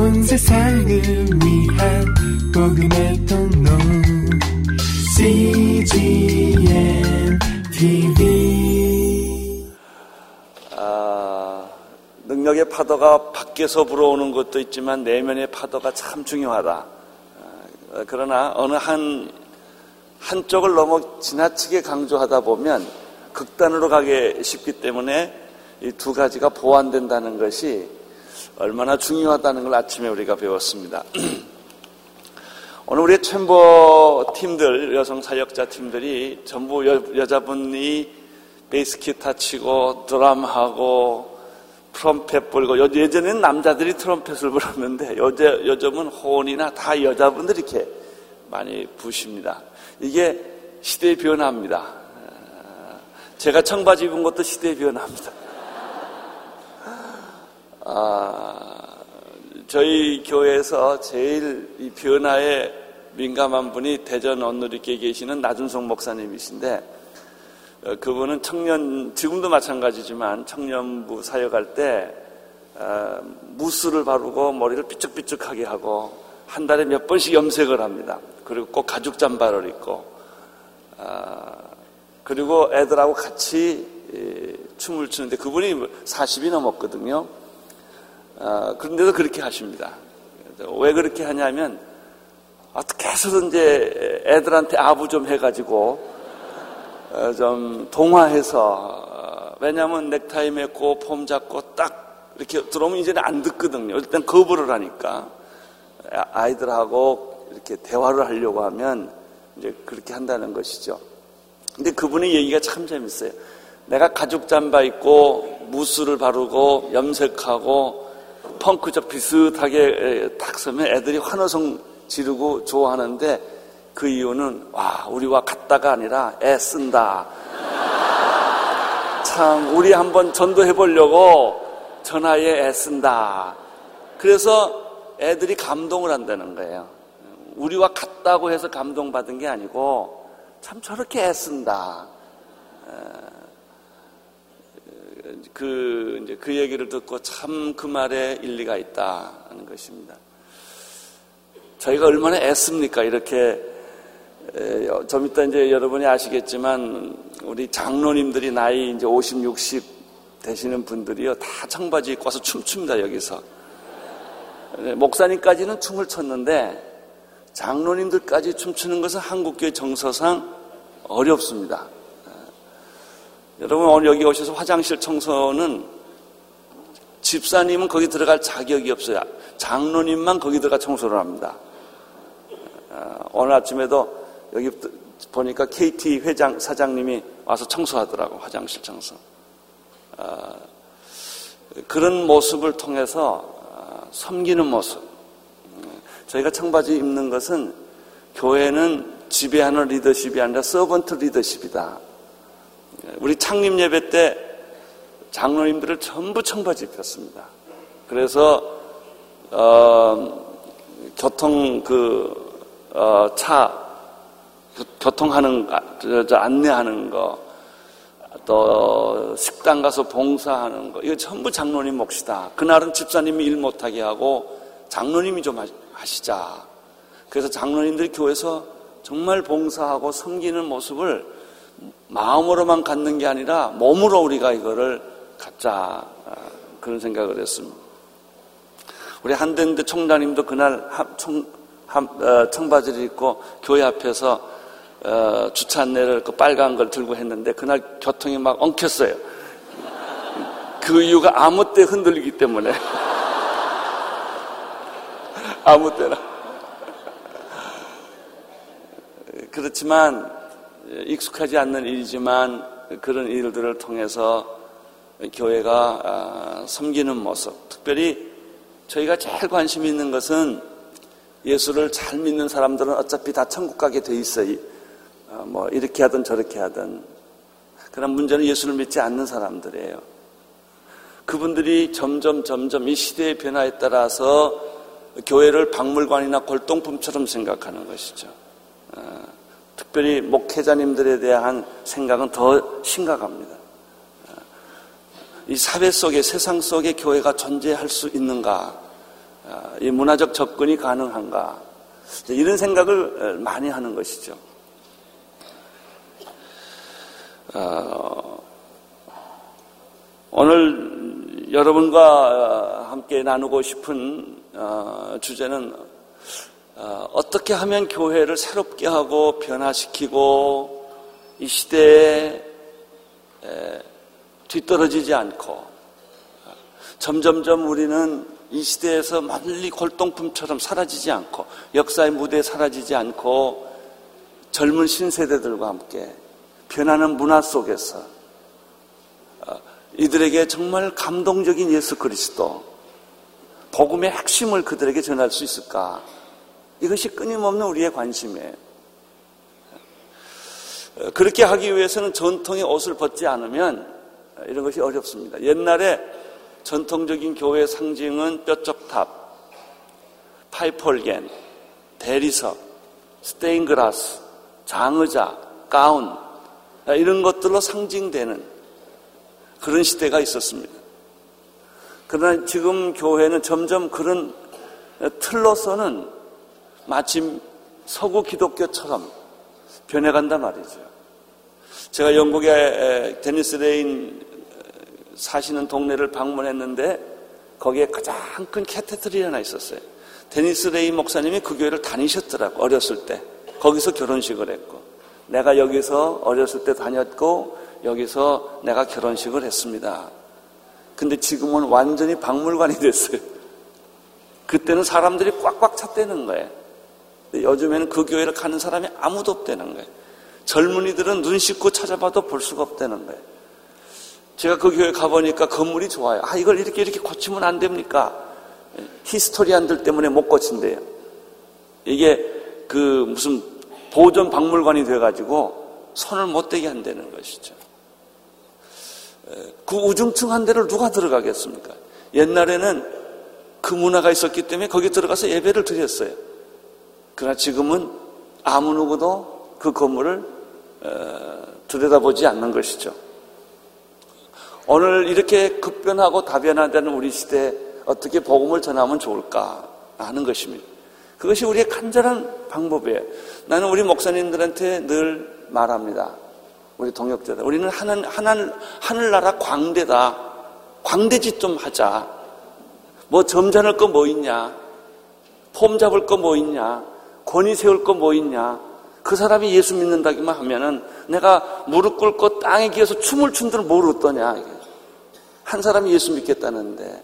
온 세상을 위한 복음의 통로 CGM TV 아, 능력의 파도가 밖에서 불어오는 것도 있지만 내면의 파도가 참 중요하다. 아, 그러나 어느 한 한쪽을 너무 지나치게 강조하다 보면 극단으로 가게 쉽기 때문에 이 두 가지가 보완된다는 것이 얼마나 중요하다는 걸 아침에 우리가 배웠습니다. 오늘 우리 챔버 팀들, 여성 사역자 팀들이 전부 여, 자분이 베이스 기타 치고 드럼하고 트럼펫 불고 예전에는 남자들이 트럼펫을 불었는데 요새, 요즘은 호언이나 다 여자분들이 이렇게 많이 부십니다. 이게 시대의 변화입니다. 제가 청바지 입은 것도 시대의 변화입니다. 아, 저희 교회에서 제일 이 변화에 민감한 분이 대전 언누리께 계시는 나준성 목사님이신데 어, 그분은 청년 지금도 마찬가지지만 청년부 사역할 때 어, 무스를 바르고 머리를 삐쭉삐쭉하게 하고 한 달에 몇 번씩 염색을 합니다. 그리고 꼭 가죽 잠바를 입고 아, 그리고 애들하고 같이 춤을 추는데 그분이 40이 넘었거든요. 아, 그런데도 그렇게 하십니다. 왜 그렇게 하냐면 어떻게 해서든 이제 애들한테 아부 좀 해가지고 어, 좀 동화해서 어, 왜냐하면 넥타이 맺고 폼 잡고 딱 이렇게 들어오면 이제는 안 듣거든요. 일단 거부를 하니까 아이들하고 이렇게 대화를 하려고 하면 이제 그렇게 한다는 것이죠. 근데 그분의 얘기가 참 재밌어요. 내가 가죽 잠바 입고 무스를 바르고 염색하고 펑크적 비슷하게 딱 서면 애들이 환호성 지르고 좋아하는데 그 이유는 와 우리와 같다가 아니라 애쓴다. 참 우리 한번 전도해 보려고 전화에 애쓴다. 그래서 애들이 감동을 한다는 거예요. 우리와 같다고 해서 감동받은 게 아니고 참 저렇게 애쓴다. 그, 이제 그 얘기를 듣고 참 그 말에 일리가 있다는 것입니다. 저희가 얼마나 애씁니까? 이렇게, 좀 이따 이제 여러분이 아시겠지만, 우리 장로님들이 나이 이제 50, 60 되시는 분들이요, 다 청바지 입고 와서 춤춥니다, 여기서. 목사님까지는 춤을 췄는데, 장로님들까지 춤추는 것은 한국교회 정서상 어렵습니다. 여러분 오늘 여기 오셔서 화장실 청소는 집사님은 거기 들어갈 자격이 없어요. 장로님만 거기 들어가 청소를 합니다. 어, 오늘 아침에도 여기 보니까 KT 회장 사장님이 와서 청소하더라고 화장실 청소. 어, 그런 모습을 통해서 어, 섬기는 모습. 저희가 청바지 입는 것은 교회는 지배하는 리더십이 아니라 서번트 리더십이다. 우리 창립 예배 때 장로님들을 전부 청바지 입혔습니다. 그래서 어, 교통 그차 어, 교통하는 저, 안내하는 거, 또 식당 가서 봉사하는 거, 이거 전부 장로님 몫이다. 그날은 집사님이 일 못하게 하고 장로님이 좀 하시자. 그래서 장로님들이 교회에서 정말 봉사하고 섬기는 모습을 마음으로만 갖는 게 아니라 몸으로 우리가 이거를 갖자 아, 그런 생각을 했습니다. 우리 한den대 총장님도 그날 청, 어, 청바지를 입고 교회 앞에서 어, 주차 안내를 그 빨간 걸 들고 했는데 그날 교통이 막 엉켰어요. 그 이유가 아무 때 흔들리기 때문에 아무 때나 그렇지만 익숙하지 않는 일이지만 그런 일들을 통해서 교회가 아, 섬기는 모습, 특별히 저희가 제일 관심 있는 것은 예수를 잘 믿는 사람들은 어차피 다 천국 가게 돼 있어요. 아, 뭐 이렇게 하든 저렇게 하든. 그런 문제는 예수를 믿지 않는 사람들이에요. 그분들이 점점 점점 이 시대의 변화에 따라서 교회를 박물관이나 골동품처럼 생각하는 것이죠. 아, 특별히 목회자님들에 대한 생각은 더 심각합니다. 이 사회 속에 세상 속에 교회가 존재할 수 있는가? 아, 이 문화적 접근이 가능한가? 이런 생각을 많이 하는 것이죠. 어, 오늘 여러분과 함께 나누고 싶은 어, 주제는 어, 어떻게 하면 교회를 새롭게 하고 변화시키고 이 시대에 뒤떨어지지 않고 점점점 우리는 이 시대에서 멀리 골동품처럼 사라지지 않고 역사의 무대에 사라지지 않고 젊은 신세대들과 함께 변하는 문화 속에서 어, 이들에게 정말 감동적인 예수 그리스도 복음의 핵심을 그들에게 전할 수 있을까? 이것이 끊임없는 우리의 관심이에요. 어, 그렇게 하기 위해서는 전통의 옷을 벗지 않으면 이런 것이 어렵습니다. 옛날에 전통적인 교회 상징은 뾰족탑, 파이프 오르간, 대리석, 스테인드글라스, 장의자, 가운 이런 것들로 상징되는 그런 시대가 있었습니다. 그러나 지금 교회는 점점 그런 틀로서는 마치 서구 기독교처럼 변해간단 말이죠. 제가 영국의 데니스 레인 사시는 동네를 방문했는데 거기에 가장 큰 cathedral이 하나 있었어요. 데니스 레인 목사님이 그 교회를 다니셨더라고 어렸을 때 거기서 결혼식을 했고 내가 여기서 어렸을 때 다녔고 여기서 내가 결혼식을 했습니다. 근데 지금은 완전히 박물관이 됐어요. 그때는 사람들이 꽉꽉 찼다는 거예요. 요즘에는 그 교회를 가는 사람이 아무도 없다는 거예요. 젊은이들은 눈 씻고 찾아봐도 볼 수가 없다는 거예요. 제가 그 교회 가보니까 건물이 좋아요. 아, 이걸 이렇게 이렇게 고치면 안 됩니까? historian들 때문에 못 고친대요. 이게 그 무슨 보존 박물관이 돼가지고 손을 못 대게 한다는 것이죠. 그 우중충 한 데를 누가 들어가겠습니까? 옛날에는 그 문화가 있었기 때문에 거기 들어가서 예배를 드렸어요. 그러나 지금은 아무 누구도 그 건물을 들여다보지 않는 것이죠. 오늘 이렇게 급변하고 다변화되는 우리 시대에 어떻게 복음을 전하면 좋을까 하는 것입니다. 그것이 우리의 간절한 방법이에요. 나는 우리 목사님들한테 늘 말합니다. 우리 동역자들. 우리는 하늘, 하늘, 하늘나라 광대다. 광대짓 좀 하자. 뭐 점잖을 거 뭐 있냐? 폼 잡을 거 뭐 있냐? 권위 세울 거 뭐 있냐? 그 사람이 예수 믿는다기만 하면은 내가 무릎 꿇고 땅에 기어서 춤을 춘들 모르겠더냐. 한 사람이 예수 믿겠다는데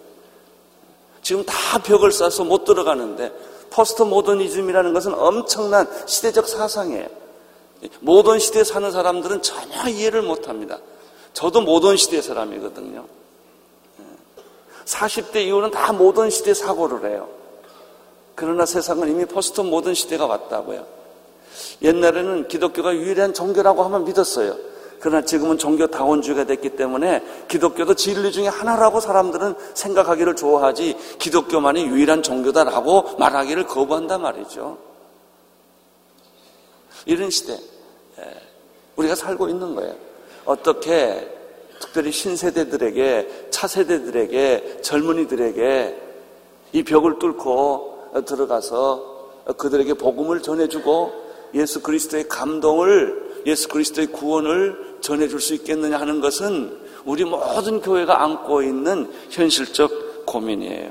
지금 다 벽을 쌓아서 못 들어가는데 포스트 모더니즘이라는 것은 엄청난 시대적 사상이에요. 모던 시대에 사는 사람들은 전혀 이해를 못 합니다. 저도 모던 시대 사람이거든요. 40대 이후는 다 모던 시대 사고를 해요. 그러나 세상은 이미 포스트 모던 시대가 왔다고요. 옛날에는 기독교가 유일한 종교라고 하면 믿었어요. 그러나 지금은 종교 다원주의가 됐기 때문에 기독교도 진리 중에 하나라고 사람들은 생각하기를 좋아하지 기독교만이 유일한 종교다라고 말하기를 거부한단 말이죠. 이런 시대 예, 우리가 살고 있는 거예요. 어떻게 특별히 신세대들에게 차세대들에게 젊은이들에게 이 벽을 뚫고 들어가서 그들에게 복음을 전해주고 예수 그리스도의 감동을 예수 그리스도의 구원을 전해줄 수 있겠느냐 하는 것은 우리 모든 교회가 안고 있는 현실적 고민이에요.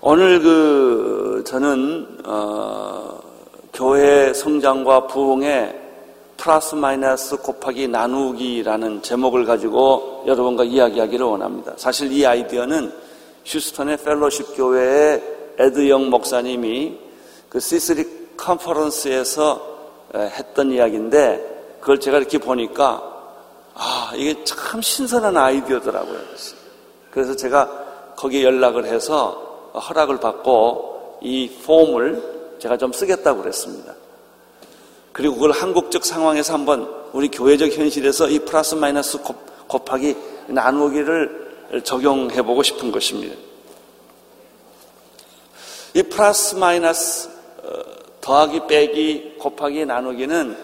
오늘 그 저는 어, 교회 성장과 부흥의 플러스 마이너스 곱하기 나누기라는 제목을 가지고 여러분과 이야기하기를 원합니다. 사실 이 아이디어는 휴스턴의 펠로십 교회의 에드영 목사님이 그 시스리 컨퍼런스에서 했던 이야기인데 그걸 제가 이렇게 보니까 아 이게 참 신선한 아이디어더라고요. 그래서 제가 거기에 연락을 해서 허락을 받고 이 폼을 제가 좀 쓰겠다고 그랬습니다. 그리고 그걸 한국적 상황에서 한번 우리 교회적 현실에서 이 플러스 마이너스 곱 하기 나누기를 적용해 보고 싶은 것입니다. 이 플러스 마이너스 더하기 빼기 곱하기 나누기는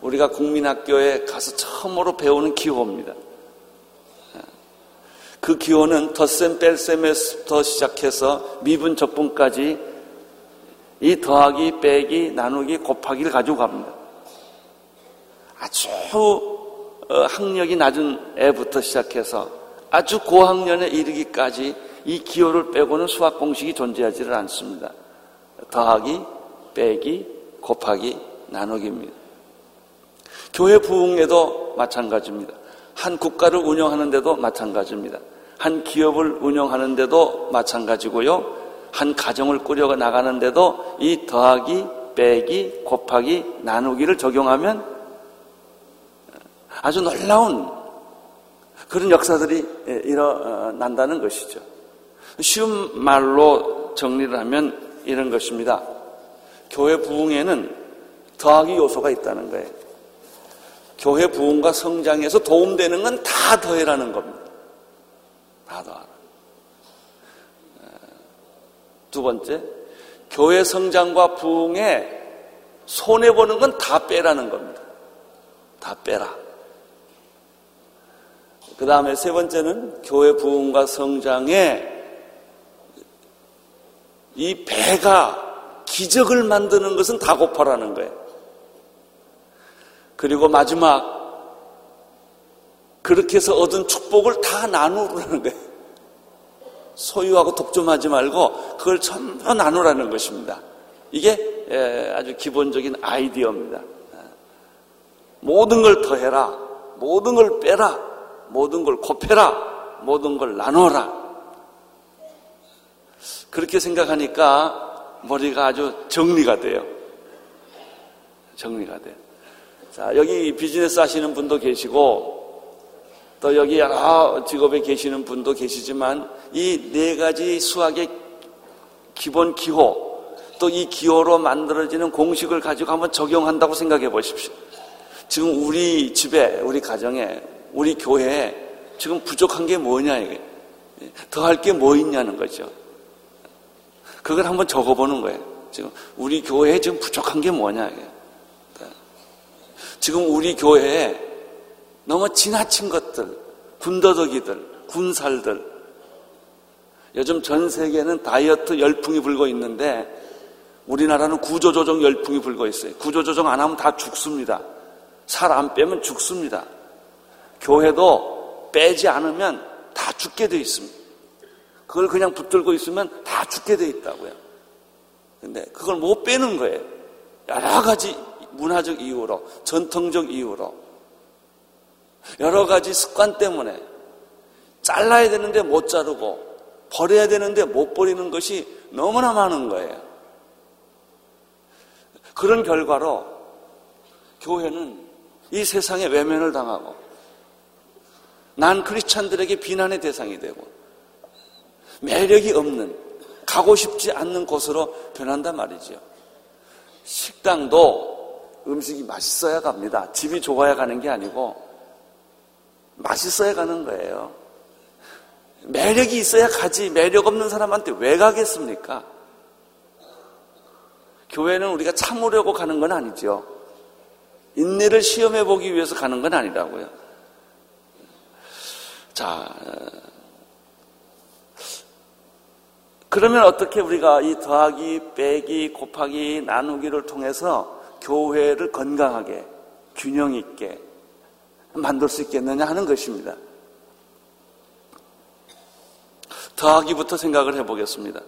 우리가 국민학교에 가서 처음으로 배우는 기호입니다. 그 기호는 덧셈 뺄셈에서 시작해서 미분 적분까지 이 더하기 빼기 나누기 곱하기를 가지고 갑니다. 아주 어, 학력이 낮은 애부터 시작해서 아주 고학년에 이르기까지 이 기호를 빼고는 수학 공식이 존재하지를 않습니다. 더하기, 빼기, 곱하기, 나누기입니다. 교회 부흥에도 마찬가지입니다. 한 국가를 운영하는데도 마찬가지입니다. 한 기업을 운영하는데도 마찬가지고요. 한 가정을 꾸려 나가는데도 이 더하기, 빼기, 곱하기, 나누기를 적용하면 아주 놀라운 그런 역사들이 일어난다는 것이죠. 쉬운 말로 정리를 하면 이런 것입니다. 교회 부흥에는 더하기 요소가 있다는 거예요. 교회 부흥과 성장에서 도움되는 건 다 더해라는 겁니다. 다 더하라. 두 번째, 교회 성장과 부흥에 손해보는 건 다 빼라는 겁니다. 다 빼라. 그 다음에 세 번째는 교회 부흥과 성장에 이 배가 기적을 만드는 것은 다 곱하라는 거예요. 그리고 마지막 그렇게 해서 얻은 축복을 다 나누라는 거예요. 소유하고 독점하지 말고 그걸 전부 나누라는 것입니다. 이게 아주 기본적인 아이디어입니다. 모든 걸 더해라. 모든 걸 빼라. 모든 걸 곱해라. 모든 걸 나눠라. 그렇게 생각하니까 머리가 아주 정리가 돼요. 정리가 돼요. 자, 여기 비즈니스 하시는 분도 계시고, 또 여기 여러 직업에 계시는 분도 계시지만, 이 네 가지 수학의 기본 기호, 또 이 기호로 만들어지는 공식을 가지고 한번 적용한다고 생각해 보십시오. 지금 우리 집에, 우리 가정에, 우리 교회에 지금 부족한 게 뭐냐, 이게. 더할 게 뭐 있냐는 거죠. 그걸 한번 적어보는 거예요. 지금 우리 교회에 지금 부족한 게 뭐냐, 이게. 지금 우리 교회에 너무 지나친 것들, 군더더기들, 군살들. 요즘 전 세계는 다이어트 열풍이 불고 있는데 우리나라는 구조조정 열풍이 불고 있어요. 구조조정 안 하면 다 죽습니다. 살 안 빼면 죽습니다. 교회도 빼지 않으면 다 죽게 돼 있습니다. 그걸 그냥 붙들고 있으면 다 죽게 돼 있다고요. 근데 그걸 못 빼는 거예요. 여러 가지 문화적 이유로, 전통적 이유로, 여러 가지 습관 때문에 잘라야 되는데 못 자르고, 버려야 되는데 못 버리는 것이 너무나 많은 거예요. 그런 결과로 교회는 이 세상에 외면을 당하고, 난 크리스찬들에게 비난의 대상이 되고, 매력이 없는, 가고 싶지 않는 곳으로 변한단 말이죠. 식당도 음식이 맛있어야 갑니다. 집이 좋아야 가는 게 아니고 맛있어야 가는 거예요. 매력이 있어야 가지 매력 없는 사람한테 왜 가겠습니까? 교회는 우리가 참으려고 가는 건 아니죠. 인내를 시험해 보기 위해서 가는 건 아니라고요. 자, 그러면 어떻게 우리가 이 더하기, 빼기, 곱하기, 나누기를 통해서 교회를 건강하게 균형 있게 만들 수 있겠느냐 하는 것입니다. 더하기부터 생각을 해보겠습니다.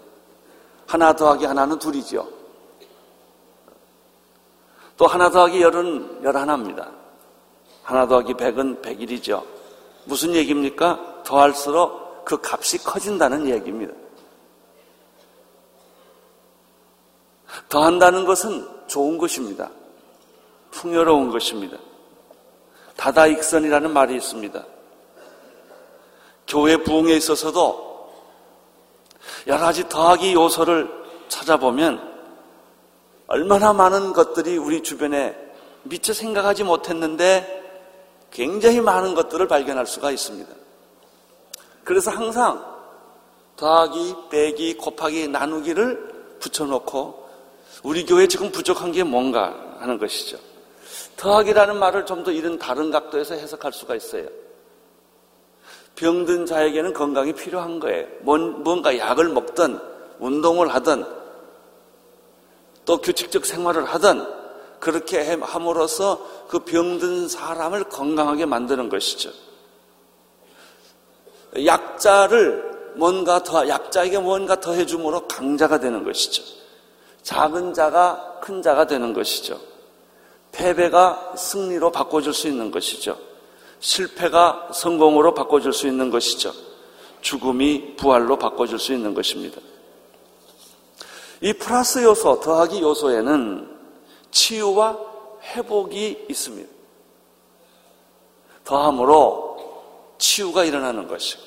하나 더하기 하나는 둘이죠. 또 하나 더하기 열은 열하나입니다. 하나 더하기 백은 백일이죠. 무슨 얘기입니까? 더할수록 그 값이 커진다는 얘기입니다. 더한다는 것은 좋은 것입니다. 풍요로운 것입니다. 다다익선이라는 말이 있습니다. 교회 부흥에 있어서도 여러 가지 더하기 요소를 찾아보면 얼마나 많은 것들이 우리 주변에 미처 생각하지 못했는데 굉장히 많은 것들을 발견할 수가 있습니다. 그래서 항상 더하기, 빼기, 곱하기, 나누기를 붙여놓고 우리 교회 지금 부족한 게 뭔가 하는 것이죠. 더하기라는 말을 좀 더 이런 다른 각도에서 해석할 수가 있어요. 병든 자에게는 건강이 필요한 거예요. 뭔가 약을 먹든 운동을 하든 또 규칙적 생활을 하든 그렇게 함으로써 그 병든 사람을 건강하게 만드는 것이죠. 약자를 뭔가 더, 약자에게 뭔가 더 해줌으로 강자가 되는 것이죠. 작은 자가 큰 자가 되는 것이죠. 패배가 승리로 바꿔줄 수 있는 것이죠. 실패가 성공으로 바꿔줄 수 있는 것이죠. 죽음이 부활로 바꿔줄 수 있는 것입니다. 이 플러스 요소, 더하기 요소에는 치유와 회복이 있습니다. 더함으로 치유가 일어나는 것이고,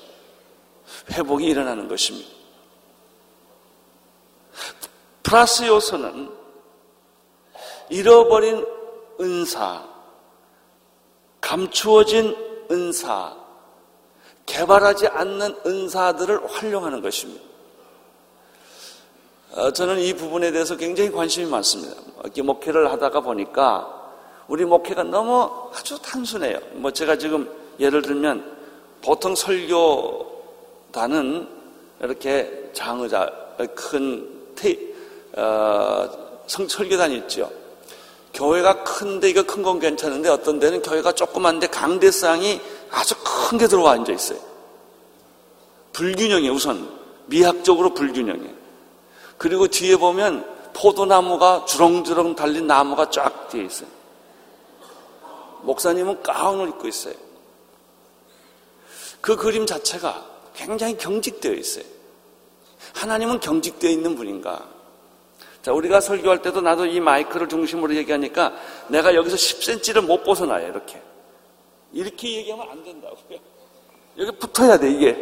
회복이 일어나는 것입니다. 플러스 요소는 잃어버린 은사, 감추어진 은사, 개발하지 않는 은사들을 활용하는 것입니다. 어, 저는 이 부분에 대해서 굉장히 관심이 많습니다. 이렇게 목회를 하다가 보니까 우리 목회가 너무 아주 단순해요. 뭐 제가 지금 예를 들면 보통 설교단은 이렇게 장의자, 큰 테, 어, 성, 설교단이 있죠. 교회가 큰데 이거 큰 건 괜찮은데 어떤 데는 교회가 조그만데 강대상이 아주 큰 게 들어와 앉아 있어요. 불균형이 우선 미학적으로 불균형이. 그리고 뒤에 보면 포도나무가 주렁주렁 달린 나무가 쫙 뒤에 있어요. 목사님은 가운을 입고 있어요. 그 그림 자체가 굉장히 경직되어 있어요. 하나님은 경직되어 있는 분인가? 자, 우리가 설교할 때도 나도 이 마이크를 중심으로 얘기하니까 내가 여기서 10cm를 못 벗어나요, 이렇게. 이렇게 얘기하면 안 된다고요. 여기 붙어야 돼, 이게.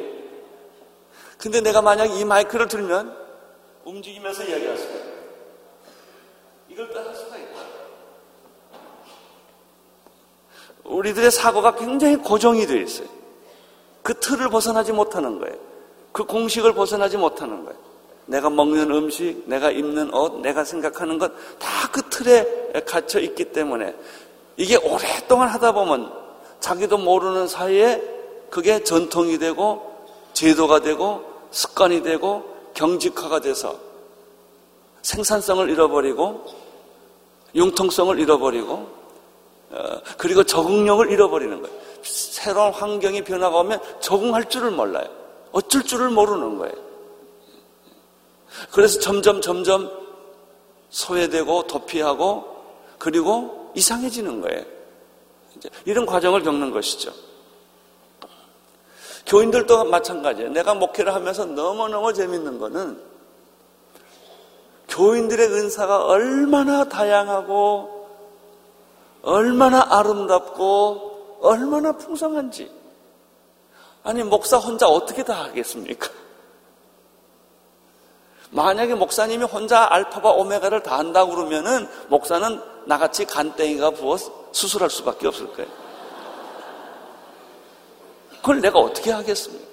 근데 내가 만약 이 마이크를 들면 움직이면서 이야기할 수가 있다. 이걸 떠날 수가 있다. 우리들의 사고가 굉장히 고정이 되어 있어요. 그 틀을 벗어나지 못하는 거예요. 그 공식을 벗어나지 못하는 거예요. 내가 먹는 음식, 내가 입는 옷, 내가 생각하는 것 다 그 틀에 갇혀 있기 때문에 이게 오랫동안 하다 보면 자기도 모르는 사이에 그게 전통이 되고 제도가 되고 습관이 되고 경직화가 돼서 생산성을 잃어버리고 융통성을 잃어버리고 어, 그리고 적응력을 잃어버리는 거예요. 새로운 환경이 변화가 오면 적응할 줄을 몰라요. 어쩔 줄을 모르는 거예요. 그래서 점점 점점 소외되고 도피하고 그리고 이상해지는 거예요. 이런 과정을 겪는 것이죠. 교인들도 마찬가지예요. 내가 목회를 하면서 너무너무 재밌는 거는 교인들의 은사가 얼마나 다양하고 얼마나 아름답고 얼마나 풍성한지. 아니, 목사 혼자 어떻게 다 하겠습니까? 만약에 목사님이 혼자 알파바 오메가를 다 한다고 그러면은 목사는 나같이 간땡이가 부어 수술할 수밖에 없을 거예요. 그걸 내가 어떻게 하겠습니까?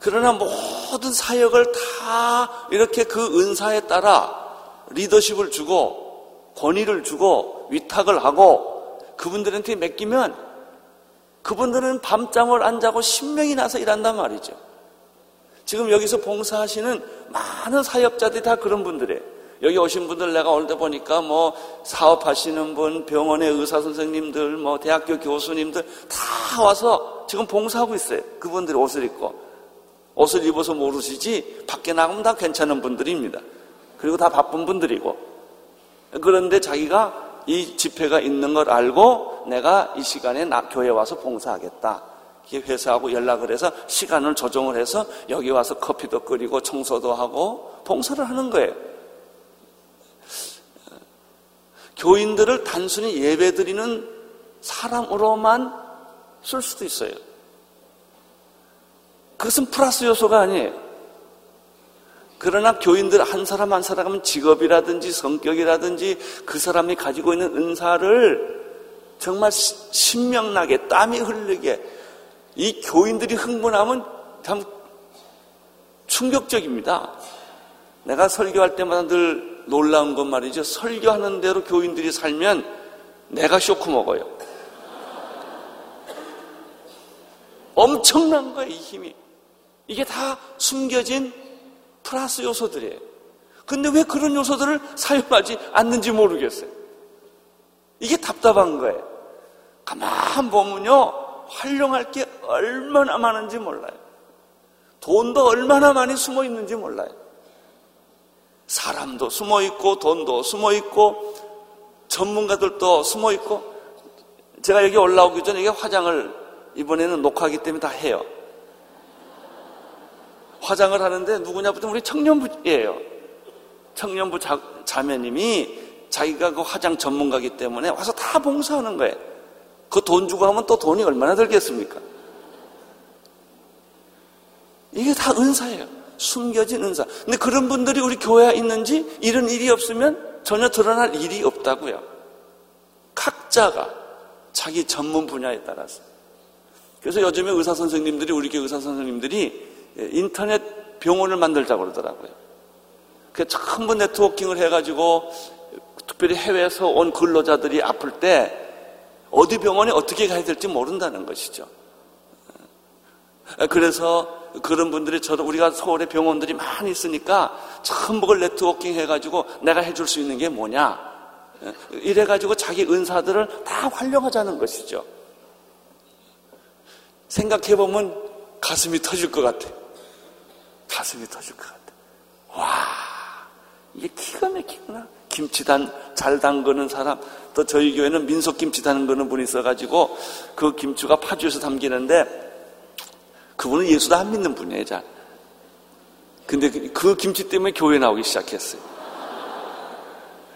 그러나 모든 사역을 다 이렇게 그 은사에 따라 리더십을 주고 권위를 주고 위탁을 하고 그분들한테 맡기면 그분들은 밤잠을 안 자고 신명이 나서 일한단 말이죠. 지금 여기서 봉사하시는 많은 사역자들이 다 그런 분들이에요. 여기 오신 분들 내가 올때 보니까 뭐 사업하시는 분, 병원의 의사 선생님들, 뭐 대학교 교수님들 다 와서 지금 봉사하고 있어요. 그분들이 옷을 입고. 옷을 입어서 모르시지 밖에 나가면 다 괜찮은 분들입니다. 그리고 다 바쁜 분들이고. 그런데 자기가 이 집회가 있는 걸 알고 내가 이 시간에 나, 교회 와서 봉사하겠다. 회사하고 연락을 해서 시간을 조정을 해서 여기 와서 커피도 끓이고 청소도 하고 봉사를 하는 거예요. 교인들을 단순히 예배 드리는 사람으로만 쓸 수도 있어요. 그것은 플러스 요소가 아니에요. 그러나 교인들 한 사람 한 사람은 직업이라든지 성격이라든지 그 사람이 가지고 있는 은사를 정말 신명나게 땀이 흘리게 이 교인들이 흥분하면 참 충격적입니다. 내가 설교할 때마다 늘 놀라운 건 말이죠. 설교하는 대로 교인들이 살면 내가 쇼크 먹어요. 엄청난 거예요, 이 힘이. 이게 다 숨겨진 플러스 요소들이에요. 근데 왜 그런 요소들을 사용하지 않는지 모르겠어요. 이게 답답한 거예요. 가만 보면요, 활용할 게 얼마나 많은지 몰라요. 돈도 얼마나 많이 숨어 있는지 몰라요. 사람도 숨어 있고, 돈도 숨어 있고, 전문가들도 숨어 있고, 제가 여기 올라오기 전에 이게 화장을 이번에는 녹화하기 때문에 다 해요. 화장을 하는데 누구냐 보면 우리 청년부예요. 청년부 자, 자매님이 자기가 그 화장 전문가기 때문에 와서 다 봉사하는 거예요. 그 돈 주고 하면 또 돈이 얼마나 들겠습니까? 이게 다 은사예요. 숨겨진 은사. 근데 그런 분들이 우리 교회에 있는지 이런 일이 없으면 전혀 드러날 일이 없다고요. 각자가 자기 전문 분야에 따라서. 그래서 요즘에 의사 선생님들이 우리 교회 의사 선생님들이 인터넷 병원을 만들자고 그러더라고요. 그 전부 네트워킹을 해가지고 특별히 해외에서 온 근로자들이 아플 때 어디 병원에 어떻게 가야 될지 모른다는 것이죠. 그래서 그런 분들이 저도 우리가 서울에 병원들이 많이 있으니까 그 네트워킹 해가지고 내가 해줄 수 있는 게 뭐냐. 이래가지고 자기 은사들을 다 활용하자는 것이죠. 생각해보면 가슴이 터질 것 같아요. 가슴이 터질 것 같아요. 와, 이게 기가 막히구나. 김치단 잘 담그는 사람. 또 저희 교회는 민속 김치 담그는 분이 있어가지고 그 김치가 파주에서 담기는데 그분은 예수도 안 믿는 분이에요, 잘. 근데 그, 그 김치 때문에 교회 나오기 시작했어요.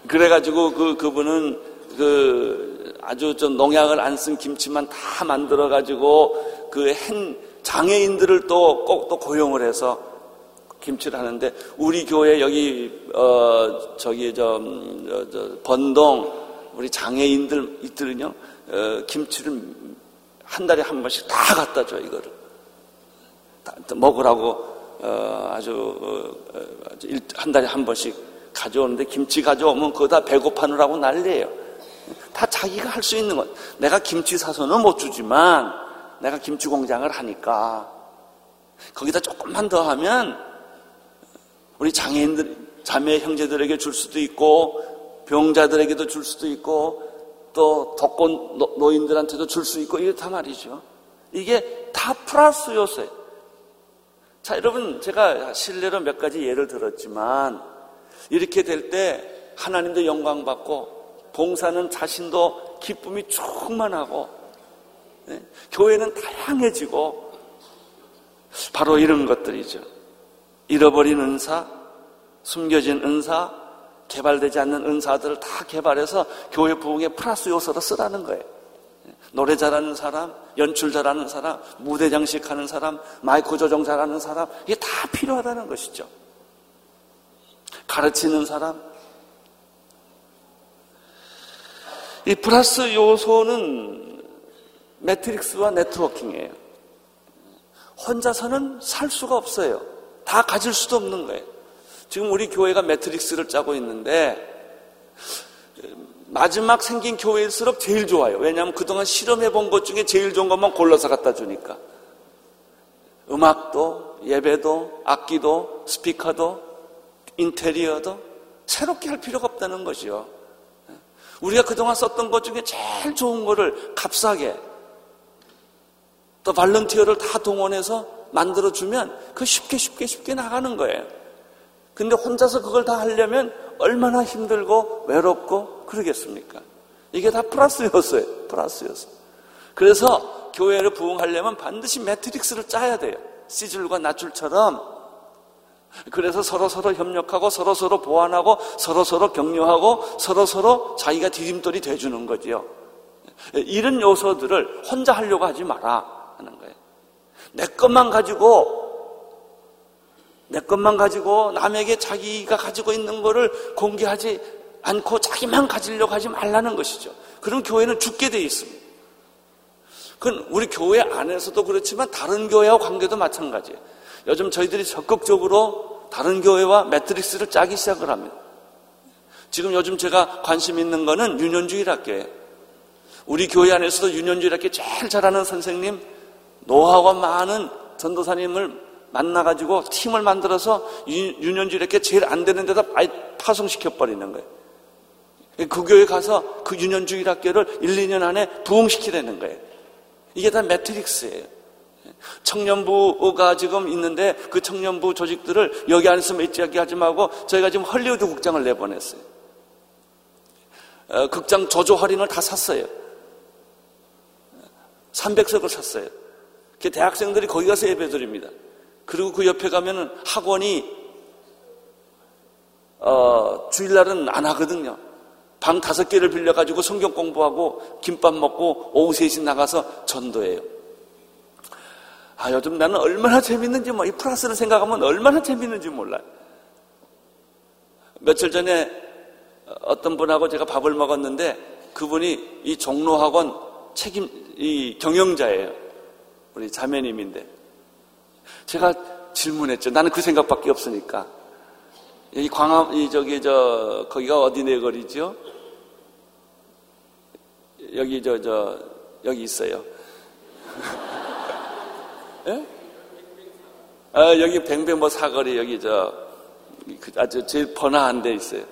그래가지고 그, 그분은 그 아주 좀 농약을 안 쓴 김치만 다 만들어가지고 그한 장애인들을 또 꼭 또 고용을 해서 김치를 하는데 우리 교회 여기 어 저기 저, 저, 저 번동 우리 장애인들 있들은요 어, 김치를 한 달에 한 번씩 다 갖다 줘 이거를 먹으라고 어, 아주 어, 한 달에 한 번씩 가져오는데 김치 가져오면 그거 다 배고파느라고 난리예요. 다 자기가 할 수 있는 것. 내가 김치 사서는 못 주지만 내가 김치 공장을 하니까 거기다 조금만 더 하면 우리 장애인들, 자매 형제들에게 줄 수도 있고 병자들에게도 줄 수도 있고 또 독거 노인들한테도 줄 수 있고 이렇다 말이죠. 이게 다 플러스 요소예요. 자, 여러분, 제가 실례로 몇 가지 예를 들었지만, 이렇게 될 때 하나님도 영광 받고, 봉사는 자신도 기쁨이 충만하고, 네? 교회는 다양해지고, 바로 이런 것들이죠. 잃어버린 은사, 숨겨진 은사, 개발되지 않는 은사들을 다 개발해서 교회 부흥의 플러스 요소로 쓰라는 거예요. 노래 잘하는 사람, 연출 잘하는 사람, 무대 장식하는 사람, 마이크 조정 잘하는 사람, 이게 다 필요하다는 것이죠. 가르치는 사람. 이 플러스 요소는 매트릭스와 네트워킹이에요. 혼자서는 살 수가 없어요. 다 가질 수도 없는 거예요. 지금 우리 교회가 매트릭스를 짜고 있는데 마지막 생긴 교회일수록 제일 좋아요. 왜냐하면 그동안 실험해 본 것 중에 제일 좋은 것만 골라서 갖다 주니까. 음악도, 예배도, 악기도, 스피커도, 인테리어도 새롭게 할 필요가 없다는 것이요. 우리가 그동안 썼던 것 중에 제일 좋은 거를 값싸게 또 발런티어를 다 동원해서 만들어주면 그 쉽게 쉽게 쉽게 나가는 거예요. 근데 혼자서 그걸 다 하려면 얼마나 힘들고 외롭고 그러겠습니까? 이게 다 플러스 요소예요. 플러스 요소. 그래서 교회를 부흥하려면 반드시 매트릭스를 짜야 돼요. 시줄과 나줄처럼. 그래서 서로 서로 협력하고 서로 서로 보완하고 서로 서로 격려하고 서로 서로 자기가 디딤돌이 돼주는 거지요. 이런 요소들을 혼자 하려고 하지 마라 하는 거예요. 내 것만 가지고 내 것만 가지고 남에게 자기가 가지고 있는 것을 공개하지 않고 자기만 가지려고 하지 말라는 것이죠. 그럼 교회는 죽게 돼 있습니다. 그건 우리 교회 안에서도 그렇지만 다른 교회와 관계도 마찬가지예요. 요즘 저희들이 적극적으로 다른 교회와 매트릭스를 짜기 시작을 합니다. 지금 요즘 제가 관심 있는 거는 유년주일 학교예요. 우리 교회 안에서도 유년주일 학교 제일 잘하는 선생님 노하우가 많은 전도사님을 만나가지고 팀을 만들어서 유년주일학교 제일 안 되는 데다 아예 파송시켜버리는 거예요. 그 교회 가서 그 유년주 일학교를 1, 2년 안에 부흥시키려는 거예요. 이게 다 매트릭스예요. 청년부가 지금 있는데 그 청년부 조직들을 여기 안에서 매치하게 하지 말고 저희가 지금 헐리우드 극장을 내보냈어요. 어, 극장 조조 할인을 다 샀어요. 300석을 샀어요. 대학생들이 거기 가서 예배 드립니다. 그리고 그 옆에 가면은 학원이 어, 주일날은 안 하거든요. 방 다섯 개를 빌려가지고 성경 공부하고 김밥 먹고 오후 3시 나가서 전도해요. 아, 요즘 나는 얼마나 재밌는지, 뭐, 이 플러스를 생각하면 얼마나 재밌는지 몰라요. 며칠 전에 어떤 분하고 제가 밥을 먹었는데 그분이 이 종로학원 책임, 이 경영자예요. 우리 자매님인데. 제가 질문했죠. 나는 그 생각밖에 없으니까. 이 광암, 이 저기 저 거기가 어디 내거리죠? 여기 저 저 여기 있어요. 예? 아, 여기 뱅뱅뭐 사거리 여기 저그 아주 제일 번화한 데 있어요.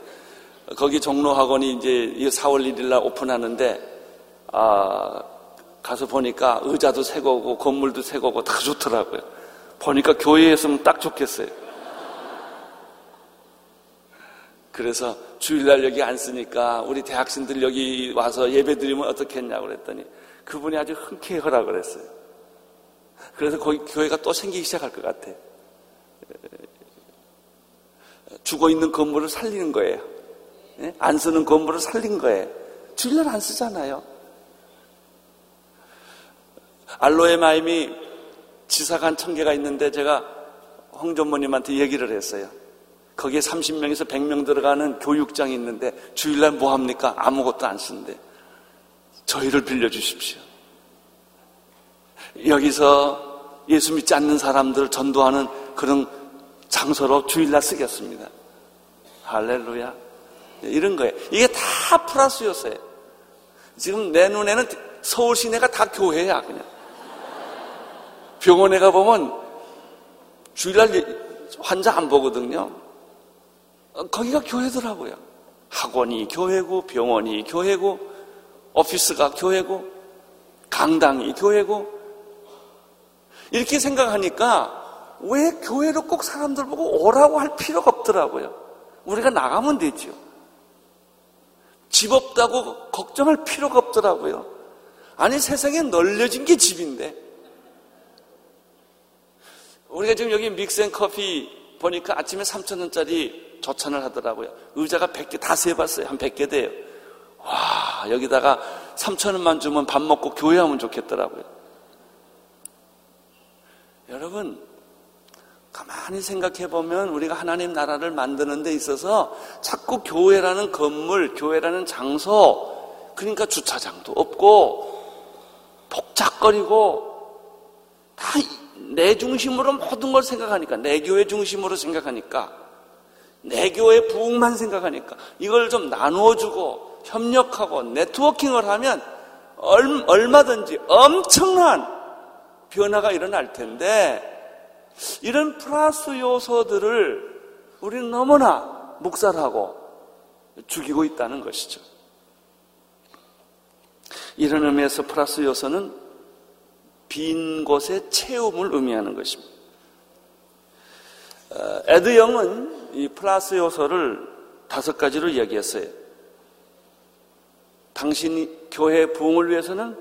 거기 종로학원이 이제 4월 1일 날 오픈하는데 아 가서 보니까 의자도 새 거고 건물도 새 거고 다 좋더라고요. 보니까 교회에 있으면 딱 좋겠어요. 그래서 주일날 여기 안 쓰니까 우리 대학생들 여기 와서 예배 드리면 어떻겠냐고 그랬더니 그분이 아주 흔쾌히 하라 그랬어요. 그래서 거기 교회가 또 생기기 시작할 것 같아. 죽어 있는 건물을 살리는 거예요. 예? 안 쓰는 건물을 살린 거예요. 주일날 안 쓰잖아요. 알로에 마임이 지사관 천개가 있는데 제가 홍전모님한테 얘기를 했어요. 거기에 30명에서 100명 들어가는 교육장이 있는데 주일날 뭐 합니까? 아무것도 안 쓰는데 저희를 빌려 주십시오. 여기서 예수 믿지 않는 사람들 전도하는 그런 장소로 주일날 쓰겠습니다. 할렐루야. 이런 거예요. 이게 다 플러스였어요. 지금 내 눈에는 서울 시내가 다 교회야, 그냥. 병원에 가보면 주일날 환자 안 보거든요. 거기가 교회더라고요. 학원이 교회고, 병원이 교회고, 오피스가 교회고, 강당이 교회고, 이렇게 생각하니까 왜 교회로 꼭 사람들 보고 오라고 할 필요가 없더라고요. 우리가 나가면 되죠. 집 없다고 걱정할 필요가 없더라고요. 아니 세상에 널려진 게 집인데 우리가 지금 여기 믹스앤 커피 보니까 아침에 3천원짜리 조찬을 하더라고요. 의자가 100개 다 세봤어요. 한 100개 돼요. 와, 여기다가 3천원만 주면 밥 먹고 교회하면 좋겠더라고요. 여러분, 가만히 생각해 보면 우리가 하나님 나라를 만드는 데 있어서 자꾸 교회라는 건물, 교회라는 장소, 그러니까 주차장도 없고, 복잡거리고, 다 내 중심으로 모든 걸 생각하니까, 내 교회 중심으로 생각하니까, 내 교회 부흥만 생각하니까, 이걸 좀 나누어주고, 협력하고, 네트워킹을 하면, 얼마든지 엄청난 변화가 일어날 텐데, 이런 플러스 요소들을 우리는 너무나 묵살하고 죽이고 있다는 것이죠. 이런 의미에서 플러스 요소는 빈 곳의 채움을 의미하는 것입니다. 어, 에드 영은 이 플러스 요소를 다섯 가지로 이야기했어요. 당신이 교회 부흥을 위해서는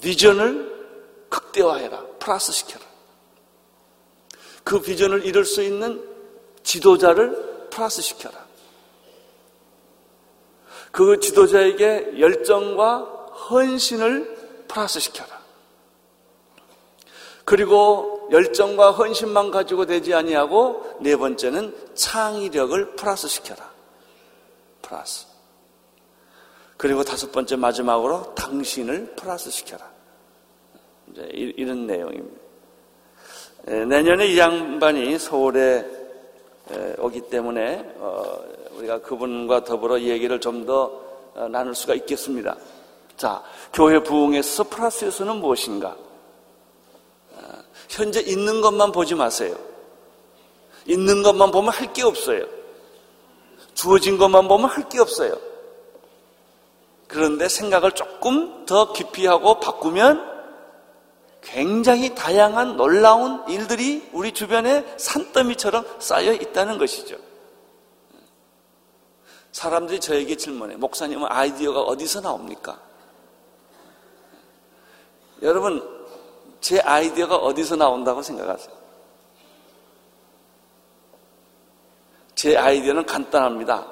비전을 극대화해라. 플러스 시켜라. 그 비전을 이룰 수 있는 지도자를 플러스 시켜라. 그 지도자에게 열정과 헌신을 플러스 시켜라. 그리고 열정과 헌신만 가지고 되지 아니하고 네 번째는 창의력을 플러스 시켜라. 플러스. 그리고 다섯 번째 마지막으로 당신을 플러스 시켜라. 이제 이런 내용입니다. 내년에 이 양반이 서울에 오기 때문에 어, 우리가 그분과 더불어 얘기를 좀더 어, 나눌 수가 있겠습니다. 자, 교회 부흥에서 플러스에서는 무엇인가? 현재 있는 것만 보지 마세요. 있는 것만 보면 할 게 없어요. 주어진 것만 보면 할 게 없어요. 그런데 생각을 조금 더 깊이 하고 바꾸면 굉장히 다양한 놀라운 일들이 우리 주변에 산더미처럼 쌓여 있다는 것이죠. 사람들이 저에게 질문해. 목사님은 아이디어가 어디서 나옵니까? 여러분, 제 아이디어가 어디서 나온다고 생각하세요? 제 아이디어는 간단합니다.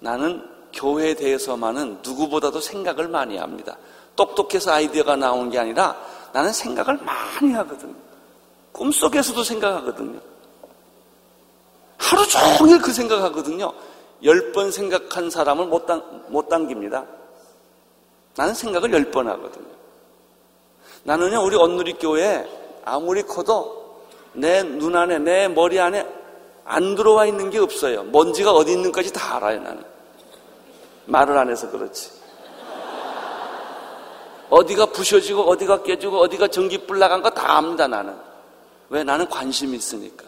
나는 교회에 대해서만은 누구보다도 생각을 많이 합니다. 똑똑해서 아이디어가 나오는 게 아니라 나는 생각을 많이 하거든요. 꿈속에서도 생각하거든요. 하루 종일 그 생각하거든요. 열 번 생각한 사람을 못, 당, 못 당깁니다. 나는 생각을 열 번 하거든요. 나는요, 우리 언누리 교회에 아무리 커도 내 눈 안에, 내 머리 안에 안 들어와 있는 게 없어요. 먼지가 어디 있는까지 다 알아요, 나는. 말을 안 해서 그렇지. 어디가 부셔지고, 어디가 깨지고, 어디가 전기불 나간 거 다 압니다, 나는. 왜? 나는 관심이 있으니까.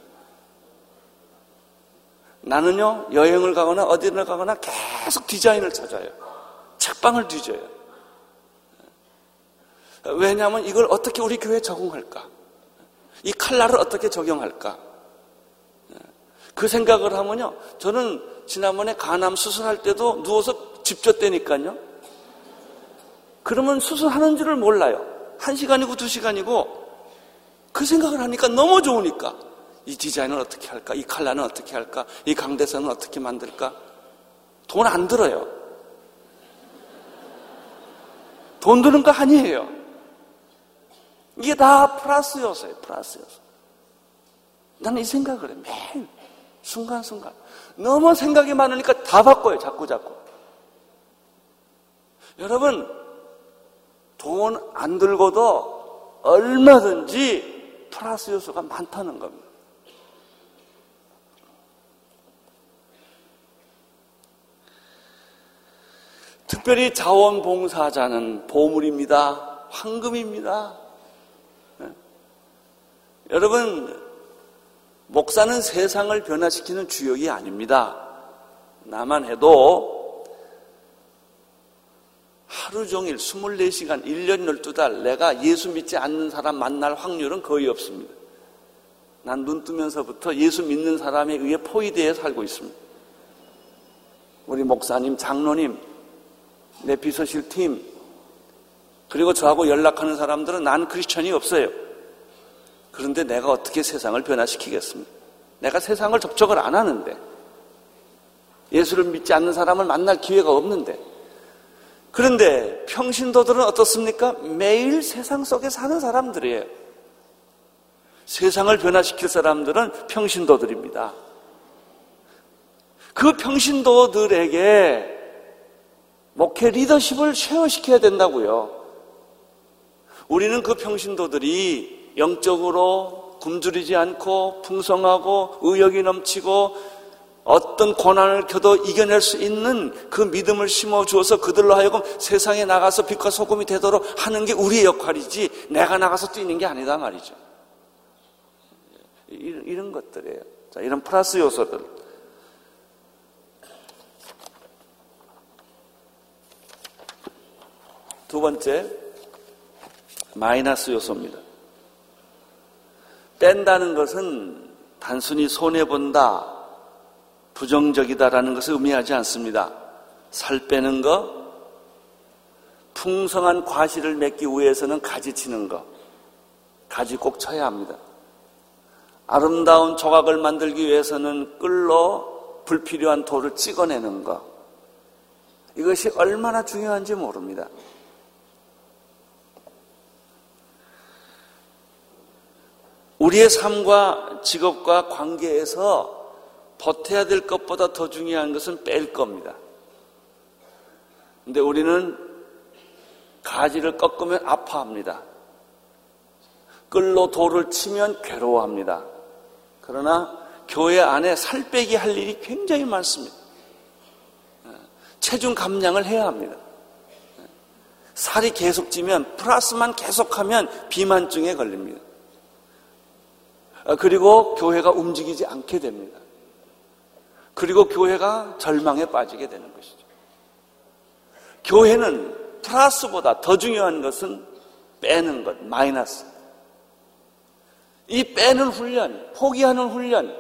나는요, 여행을 가거나 어디를 가거나 계속 디자인을 찾아요. 책방을 뒤져요. 왜냐하면 이걸 어떻게 우리 교회에 적용할까? 이 칼라를 어떻게 적용할까? 그 생각을 하면요. 저는 지난번에 간암 수술할 때도 누워서 집젖대니까요. 그러면 수술하는 줄을 몰라요. 한 시간이고 두 시간이고 그 생각을 하니까 너무 좋으니까 이 디자인은 어떻게 할까? 이 칼라는 어떻게 할까? 이 강대선은 어떻게 만들까? 돈 안 들어요. 돈 드는 거 아니에요. 이게 다 플러스 요소예요, 플러스 요소. 나는 이 생각을 해, 매일. 순간순간. 너무 생각이 많으니까 다 바꿔요, 자꾸 자꾸. 여러분, 돈 안 들고도 얼마든지 플러스 요소가 많다는 겁니다. 특별히 자원봉사자는 보물입니다. 황금입니다. 네. 여러분, 목사는 세상을 변화시키는 주역이 아닙니다. 나만 해도 하루 종일 24시간, 1년 12달 내가 예수 믿지 않는 사람 만날 확률은 거의 없습니다. 난 눈 뜨면서부터 예수 믿는 사람에 의해 포위되어 살고 있습니다. 우리 목사님, 장로님, 내 비서실 팀, 그리고 저하고 연락하는 사람들은 난 크리스천이 없어요. 그런데 내가 어떻게 세상을 변화시키겠습니까? 내가 세상을 접촉을 안 하는데, 예수를 믿지 않는 사람을 만날 기회가 없는데, 그런데 평신도들은 어떻습니까? 매일 세상 속에 사는 사람들이에요. 세상을 변화시킬 사람들은 평신도들입니다. 그 평신도들에게 목회 리더십을 쉐어시켜야 된다고요. 우리는 그 평신도들이 영적으로 굶주리지 않고 풍성하고 의욕이 넘치고 어떤 고난을 겨도 이겨낼 수 있는 그 믿음을 심어 주어서 그들로 하여금 세상에 나가서 빛과 소금이 되도록 하는 게 우리의 역할이지 내가 나가서 뛰는 게 아니다 말이죠. 이런, 것들이에요. 자, 이런 플러스 요소들. 두 번째, 마이너스 요소입니다. 뺀다는 것은 단순히 손해본다, 부정적이다라는 것을 의미하지 않습니다. 살 빼는 것, 풍성한 과실을 맺기 위해서는 가지 치는 것, 가지 꼭 쳐야 합니다. 아름다운 조각을 만들기 위해서는 끌로 불필요한 돌을 찍어내는 것, 이것이 얼마나 중요한지 모릅니다. 우리의 삶과 직업과 관계에서 버텨야 될 것보다 더 중요한 것은 뺄 겁니다. 근데 우리는 가지를 꺾으면 아파합니다. 끌로 돌을 치면 괴로워합니다. 그러나 교회 안에 살 빼기 할 일이 굉장히 많습니다. 체중 감량을 해야 합니다. 살이 계속 찌면 플러스만 계속하면 비만증에 걸립니다. 어, 그리고 교회가 움직이지 않게 됩니다. 그리고 교회가 절망에 빠지게 되는 것이죠. 교회는 플러스보다 더 중요한 것은 빼는 것, 마이너스. 이 빼는 훈련, 포기하는 훈련,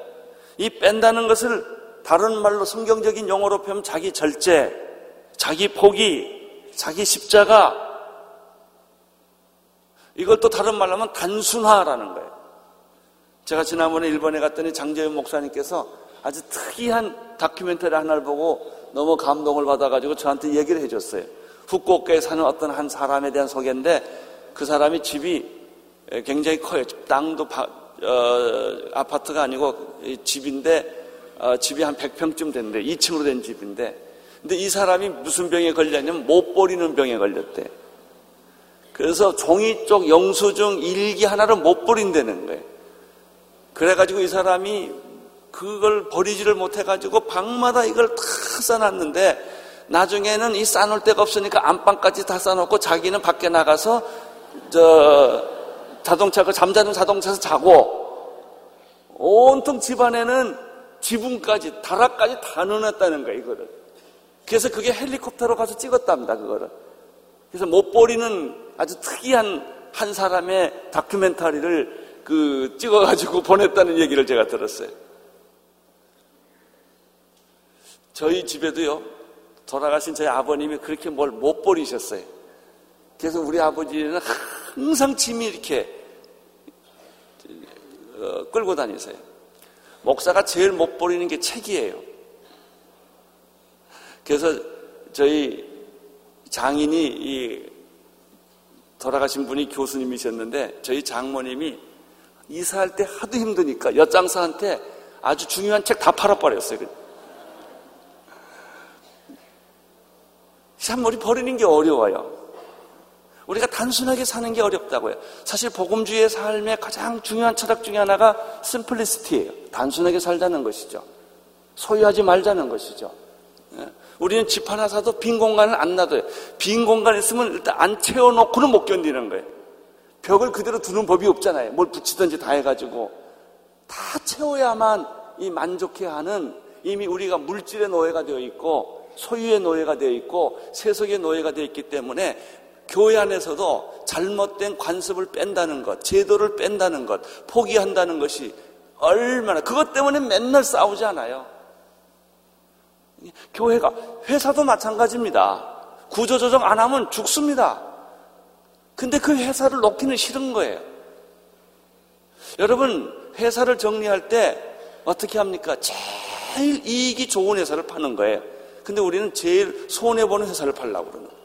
이 뺀다는 것을 다른 말로 성경적인 용어로 표하면 자기 절제, 자기 포기, 자기 십자가, 이걸 또 다른 말로 하면 단순화라는 거예요. 제가 지난번에 일본에 갔더니 장재현 목사님께서 아주 특이한 다큐멘터리 하나를 보고 너무 감동을 받아가지고 저한테 얘기를 해줬어요. 후쿠오카에 사는 어떤 한 사람에 대한 소개인데 그 사람이 집이 굉장히 커요. 땅도 바, 어, 아파트가 아니고 집인데 어, 집이 한 100평쯤 된대. 2층으로 된 집인데 근데 이 사람이 무슨 병에 걸렸냐면 못 버리는 병에 걸렸대. 그래서 종이 쪽 영수증 일기 하나를 못 버린다는 거예요. 그래가지고 이 사람이 그걸 버리지를 못해가지고 방마다 이걸 다 써놨는데 나중에는 이 싸놓을 데가 없으니까 안방까지 다 싸놓고 자기는 밖에 나가서 저 자동차 그 잠자는 자동차에서 자고 온통 집안에는 지붕까지 다락까지 다 넣어놨다는 거야 이거를. 그래서 그게 헬리콥터로 가서 찍었답니다 그거를. 그래서 못 버리는 아주 특이한 한 사람의 다큐멘터리를 그 찍어가지고 보냈다는 얘기를 제가 들었어요. 저희 집에도요, 돌아가신 저희 아버님이 그렇게 뭘 못 버리셨어요. 그래서 우리 아버지는 항상 짐이 이렇게 어, 끌고 다니세요. 목사가 제일 못 버리는 게 책이에요. 그래서 저희 장인이 이 돌아가신 분이 교수님이셨는데 저희 장모님이 이사할 때 하도 힘드니까 엿장사한테 아주 중요한 책 다 팔아버렸어요. 참 우리 버리는 게 어려워요. 우리가 단순하게 사는 게 어렵다고요. 사실 복음주의의 삶의 가장 중요한 철학 중에 하나가 심플리스티예요. 단순하게 살자는 것이죠. 소유하지 말자는 것이죠. 예. 우리는 집 하나 사도 빈 공간을 안 놔둬요. 빈 공간 있으면 일단 안 채워놓고는 못 견디는 거예요. 벽을 그대로 두는 법이 없잖아요. 뭘 붙이든지 다 해가지고. 다 채워야만 이 만족해하는 이미 우리가 물질의 노예가 되어 있고 소유의 노예가 되어 있고 세속의 노예가 되어 있기 때문에 교회 안에서도 잘못된 관습을 뺀다는 것, 제도를 뺀다는 것, 포기한다는 것이 얼마나 그것 때문에 맨날 싸우지 않아요. 교회가 회사도 마찬가지입니다. 구조조정 안 하면 죽습니다. 근데 그 회사를 놓기는 싫은 거예요. 여러분 회사를 정리할 때 어떻게 합니까? 제일 이익이 좋은 회사를 파는 거예요. 근데 우리는 제일 손해보는 회사를 팔려고 그러는 거예요.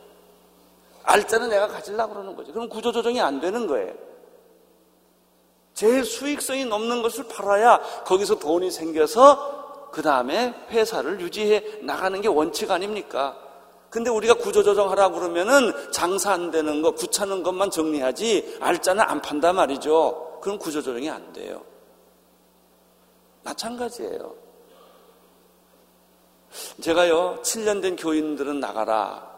알짜는 내가 가지려고 그러는 거죠. 그럼 구조조정이 안 되는 거예요. 제일 수익성이 넘는 것을 팔아야 거기서 돈이 생겨서 그 다음에 회사를 유지해 나가는 게 원칙 아닙니까? 근데 우리가 구조조정하라고 그러면은 장사 안 되는 거, 구차는 것만 정리하지 알짜는 안 판단 말이죠. 그럼 구조조정이 안 돼요. 마찬가지예요. 제가요, 7년 된 교인들은 나가라.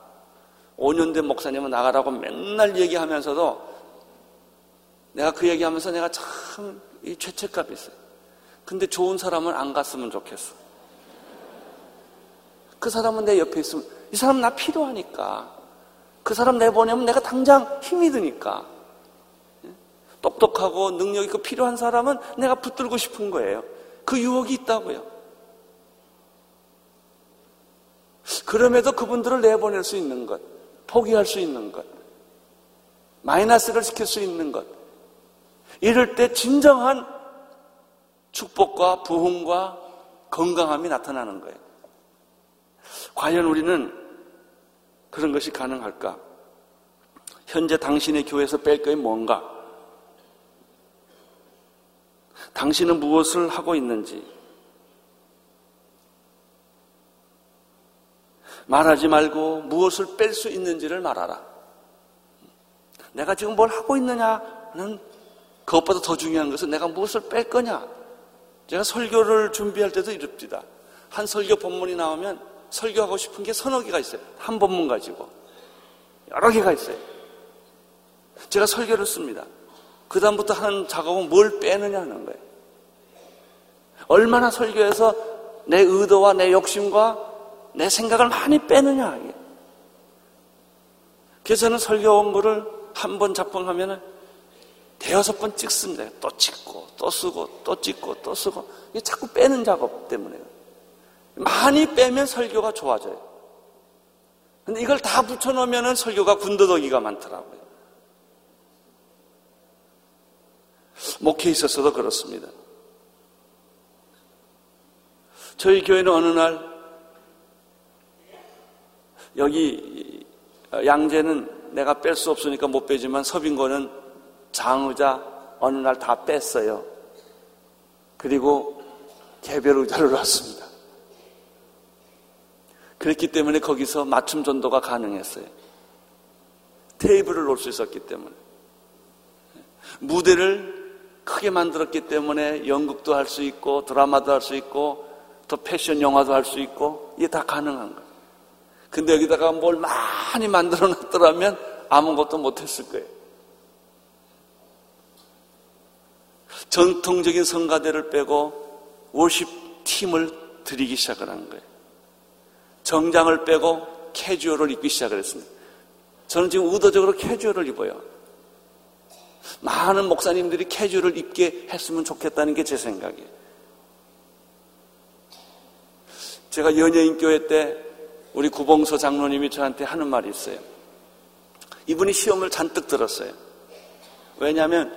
5년 된 목사님은 나가라고 맨날 얘기하면서도 내가 그 얘기하면서 내가 참 이 죄책감이 있어요. 근데 좋은 사람은 안 갔으면 좋겠어. 그 사람은 내 옆에 있으면 이 사람 나 필요하니까. 그 사람 내보내면 내가 당장 힘이 드니까. 똑똑하고 능력 있고 필요한 사람은 내가 붙들고 싶은 거예요. 그 유혹이 있다고요. 그럼에도 그분들을 내보낼 수 있는 것, 포기할 수 있는 것, 마이너스를 시킬 수 있는 것. 이럴 때 진정한 축복과 부흥과 건강함이 나타나는 거예요. 과연 우리는 그런 것이 가능할까? 현재 당신의 교회에서 뺄 것이 뭔가? 당신은 무엇을 하고 있는지? 말하지 말고 무엇을 뺄 수 있는지를 말하라. 내가 지금 뭘 하고 있느냐는 그것보다 더 중요한 것은 내가 무엇을 뺄 거냐. 제가 설교를 준비할 때도 이럽니다. 한 설교 본문이 나오면 설교하고 싶은 게 서너 개가 있어요. 한 본문 가지고. 여러 개가 있어요. 제가 설교를 씁니다. 그다음부터 하는 작업은 뭘 빼느냐 하는 거예요. 얼마나 설교에서 내 의도와 내 욕심과 내 생각을 많이 빼느냐. 그래서 저는 설교 원고를 한 번 작성하면은 대여섯 번 찍습니다. 또 찍고, 또 쓰고, 또 찍고, 또 쓰고. 이게 자꾸 빼는 작업 때문에. 많이 빼면 설교가 좋아져요. 근데 이걸 다 붙여놓으면 설교가 군더더기가 많더라고요. 목회에 있어서도 그렇습니다. 저희 교회는 어느 날 여기 양재는 내가 뺄 수 없으니까 못 빼지만 서빙고는 장의자 어느 날 다 뺐어요. 그리고 개별 의자를 놨습니다. 그랬기 때문에 거기서 맞춤 전도가 가능했어요. 테이블을 놓을 수 있었기 때문에. 무대를 크게 만들었기 때문에 연극도 할 수 있고 드라마도 할 수 있고 또 패션 영화도 할 수 있고 이게 다 가능한 거예요. 근데 여기다가 뭘 많이 만들어 놨더라면 아무것도 못했을 거예요. 전통적인 성가대를 빼고 워십 팀을 들이기 시작을 한 거예요. 정장을 빼고 캐주얼을 입기 시작을 했습니다. 저는 지금 의도적으로 캐주얼을 입어요. 많은 목사님들이 캐주얼을 입게 했으면 좋겠다는 게 제 생각이에요. 제가 연예인 교회 때 우리 구봉서 장로님이 저한테 하는 말이 있어요. 이분이 시험을 잔뜩 들었어요. 왜냐하면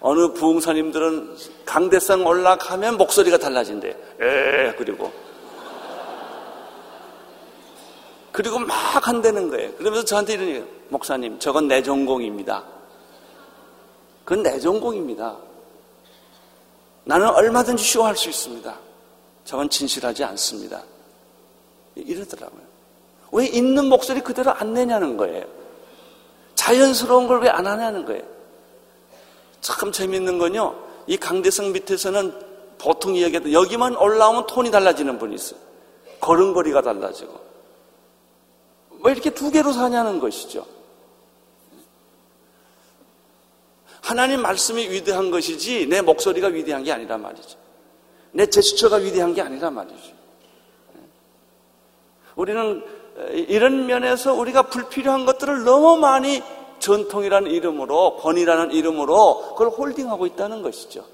어느 부흥사님들은 강대상 올라가면 목소리가 달라진대. 에 그리고 그리고 막 한다는 거예요. 그러면서 저한테 이런. 목사님, 저건 내 전공입니다. 그건 내 전공입니다. 나는 얼마든지 쇼할 수 있습니다. 저건 진실하지 않습니다. 이러더라고요. 왜 있는 목소리 그대로 안 내냐는 거예요. 자연스러운 걸 왜 안 하냐는 거예요. 참 재밌는 건요. 이 강대성 밑에서는 보통 이야기하던 여기만 올라오면 톤이 달라지는 분이 있어요. 걸음걸이가 달라지고. 왜 이렇게 두 개로 사냐는 것이죠. 하나님 말씀이 위대한 것이지 내 목소리가 위대한 게 아니란 말이죠. 내 제스처가 위대한 게 아니란 말이죠. 우리는 이런 면에서 우리가 불필요한 것들을 너무 많이 전통이라는 이름으로, 권위라는 이름으로 그걸 홀딩하고 있다는 것이죠.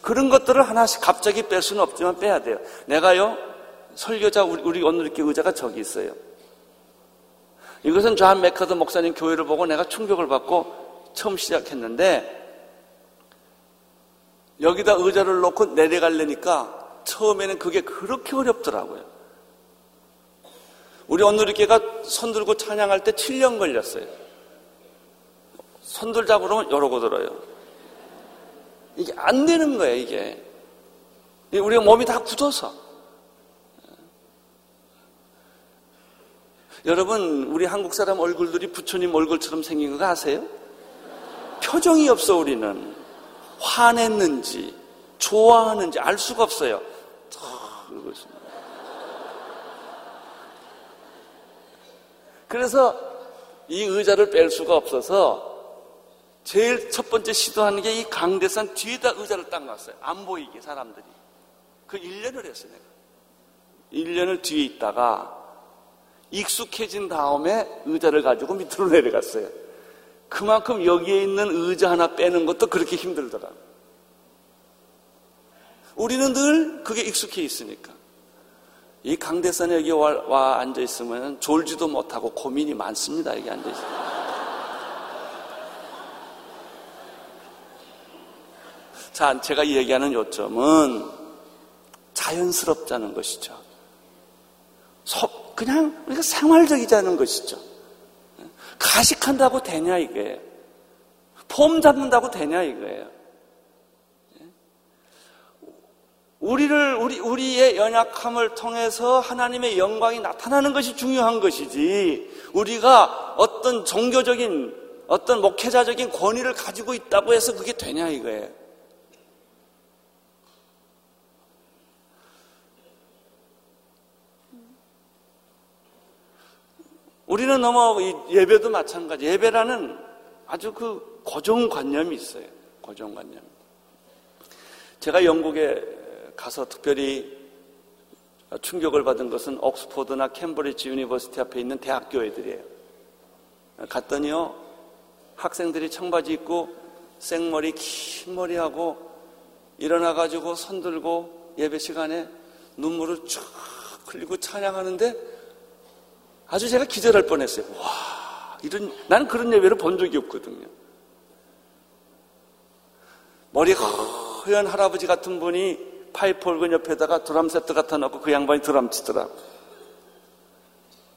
그런 것들을 하나씩 갑자기 뺄 수는 없지만 빼야 돼요. 내가요, 설교자, 우리 오늘 이렇게 의자가 저기 있어요. 이것은 좌한 메카드 목사님 교회를 보고 내가 충격을 받고 처음 시작했는데 여기다 의자를 놓고 내려가려니까 처음에는 그게 그렇게 어렵더라고요. 우리 오늘리교가 손 들고 찬양할 때 7년 걸렸어요. 손 들자 그러면 이러고 들어요. 이게 안 되는 거예요, 이게. 우리가 몸이 다 굳어서. 여러분, 우리 한국 사람 얼굴들이 부처님 얼굴처럼 생긴 거 아세요? 표정이 없어, 우리는. 화냈는지, 좋아하는지 알 수가 없어요. 그래서 이 의자를 뺄 수가 없어서 제일 첫 번째 시도하는 게 이 강대산 뒤에다 의자를 딱 놨어요. 안 보이게 사람들이. 그 1년을 했어요, 내가. 1년을 뒤에 있다가 익숙해진 다음에 의자를 가지고 밑으로 내려갔어요. 그만큼 여기에 있는 의자 하나 빼는 것도 그렇게 힘들더라. 우리는 늘 그게 익숙해 있으니까. 이 강대산에 여기 와, 와 앉아 있으면 졸지도 못하고 고민이 많습니다. 여기 앉아 있으면. 자, 제가 얘기하는 요점은 자연스럽자는 것이죠. 그냥 우리가 생활적이자는 것이죠. 가식한다고 되냐 이거예요. 폼 잡는다고 되냐 이거예요. 우리를 우리 우리의 연약함을 통해서 하나님의 영광이 나타나는 것이 중요한 것이지 우리가 어떤 종교적인 어떤 목회자적인 권위를 가지고 있다고 해서 그게 되냐 이거예요. 우리는 너무 예배도 마찬가지. 예배라는 아주 그 고정관념이 있어요. 고정관념. 제가 영국에 가서 특별히 충격을 받은 것은 옥스포드나 캠브리지 University 앞에 있는 대학교 애들이에요. 갔더니요, 학생들이 청바지 입고 생머리, 긴 머리하고 일어나가지고 손 들고 예배 시간에 눈물을 쭉 흘리고 찬양하는데 아주 제가 기절할 뻔했어요. 와, 이런, 나는 그런 예배를 본 적이 없거든요. 머리가 허연 할아버지 같은 분이 파이프 올건 옆에다가 드럼 세트 갖다 놓고 그 양반이 드럼 치더라.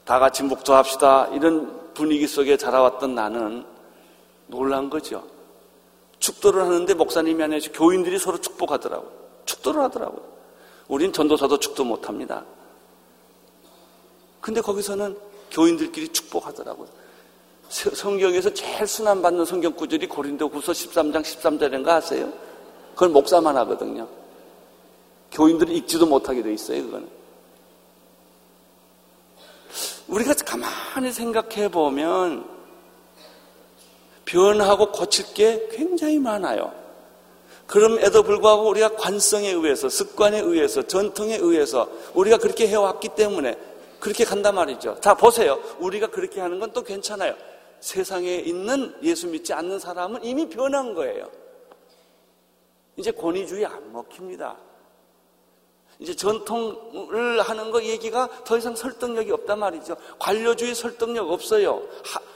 다 같이 묵도합시다. 이런 분위기 속에 자라왔던 나는 놀란 거죠. 축도를 하는데 목사님이 아니라 교인들이 서로 축복하더라고요. 축도를 하더라고요. 우린 전도사도 축도 못합니다. 근데 거기서는 교인들끼리 축복하더라고요. 성경에서 제일 순환받는 성경 구절이 고린도 후서 13장 13절인가 아세요? 그건 목사만 하거든요. 교인들이 읽지도 못하게 돼 있어요, 그거는. 우리가 가만히 생각해 보면 변하고 고칠 게 굉장히 많아요. 그럼에도 불구하고 우리가 관성에 의해서, 습관에 의해서, 전통에 의해서 우리가 그렇게 해왔기 때문에 그렇게 간단 말이죠. 자, 보세요. 우리가 그렇게 하는 건 또 괜찮아요. 세상에 있는 예수 믿지 않는 사람은 이미 변한 거예요. 이제 권위주의 안 먹힙니다. 이제 전통을 하는 거 얘기가 더 이상 설득력이 없단 말이죠. 관료주의 설득력 없어요.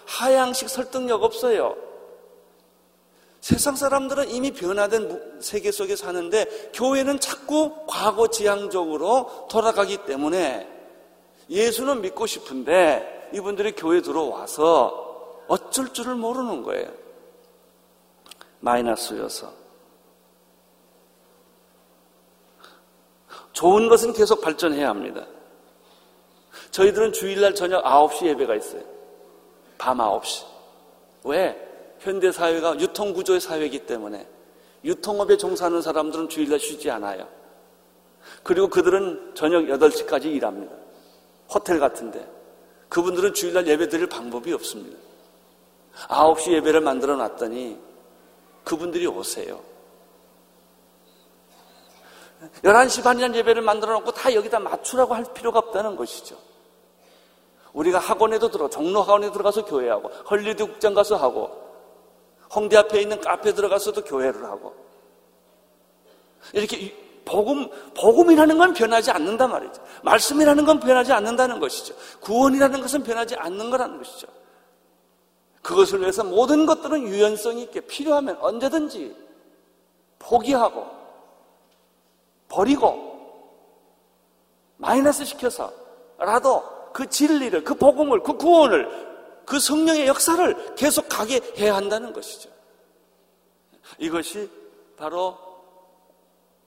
하, 양식 설득력 없어요. 세상 사람들은 이미 변화된 세계 속에 사는데 교회는 자꾸 과거 지향적으로 돌아가기 때문에 예수는 믿고 싶은데 이분들이 교회 들어와서 어쩔 줄을 모르는 거예요. 마이너스여서. 좋은 것은 계속 발전해야 합니다. 저희들은 주일날 저녁 9시 예배가 있어요. 밤 9시. 왜? 현대 사회가 유통구조의 사회이기 때문에 유통업에 종사하는 사람들은 주일날 쉬지 않아요. 그리고 그들은 저녁 8시까지 일합니다. 호텔 같은데. 그분들은 주일날 예배 드릴 방법이 없습니다. 9시 예배를 만들어 놨더니 그분들이 오세요. 11시 반이라는 예배를 만들어 놓고 다 여기다 맞추라고 할 필요가 없다는 것이죠. 우리가 학원에도 들어, 종로 학원에 들어가서 교회하고, 헐리드 국장 가서 하고, 홍대 앞에 있는 카페 들어가서도 교회를 하고, 이렇게 복음, 복음이라는 건 변하지 않는단 말이죠. 말씀이라는 건 변하지 않는다는 것이죠. 구원이라는 것은 변하지 않는 거라는 것이죠. 그것을 위해서 모든 것들은 유연성이 있게 필요하면 언제든지 포기하고 버리고 마이너스 시켜서라도 그 진리를, 그 복음을, 그 구원을, 그 성령의 역사를 계속 가게 해야 한다는 것이죠. 이것이 바로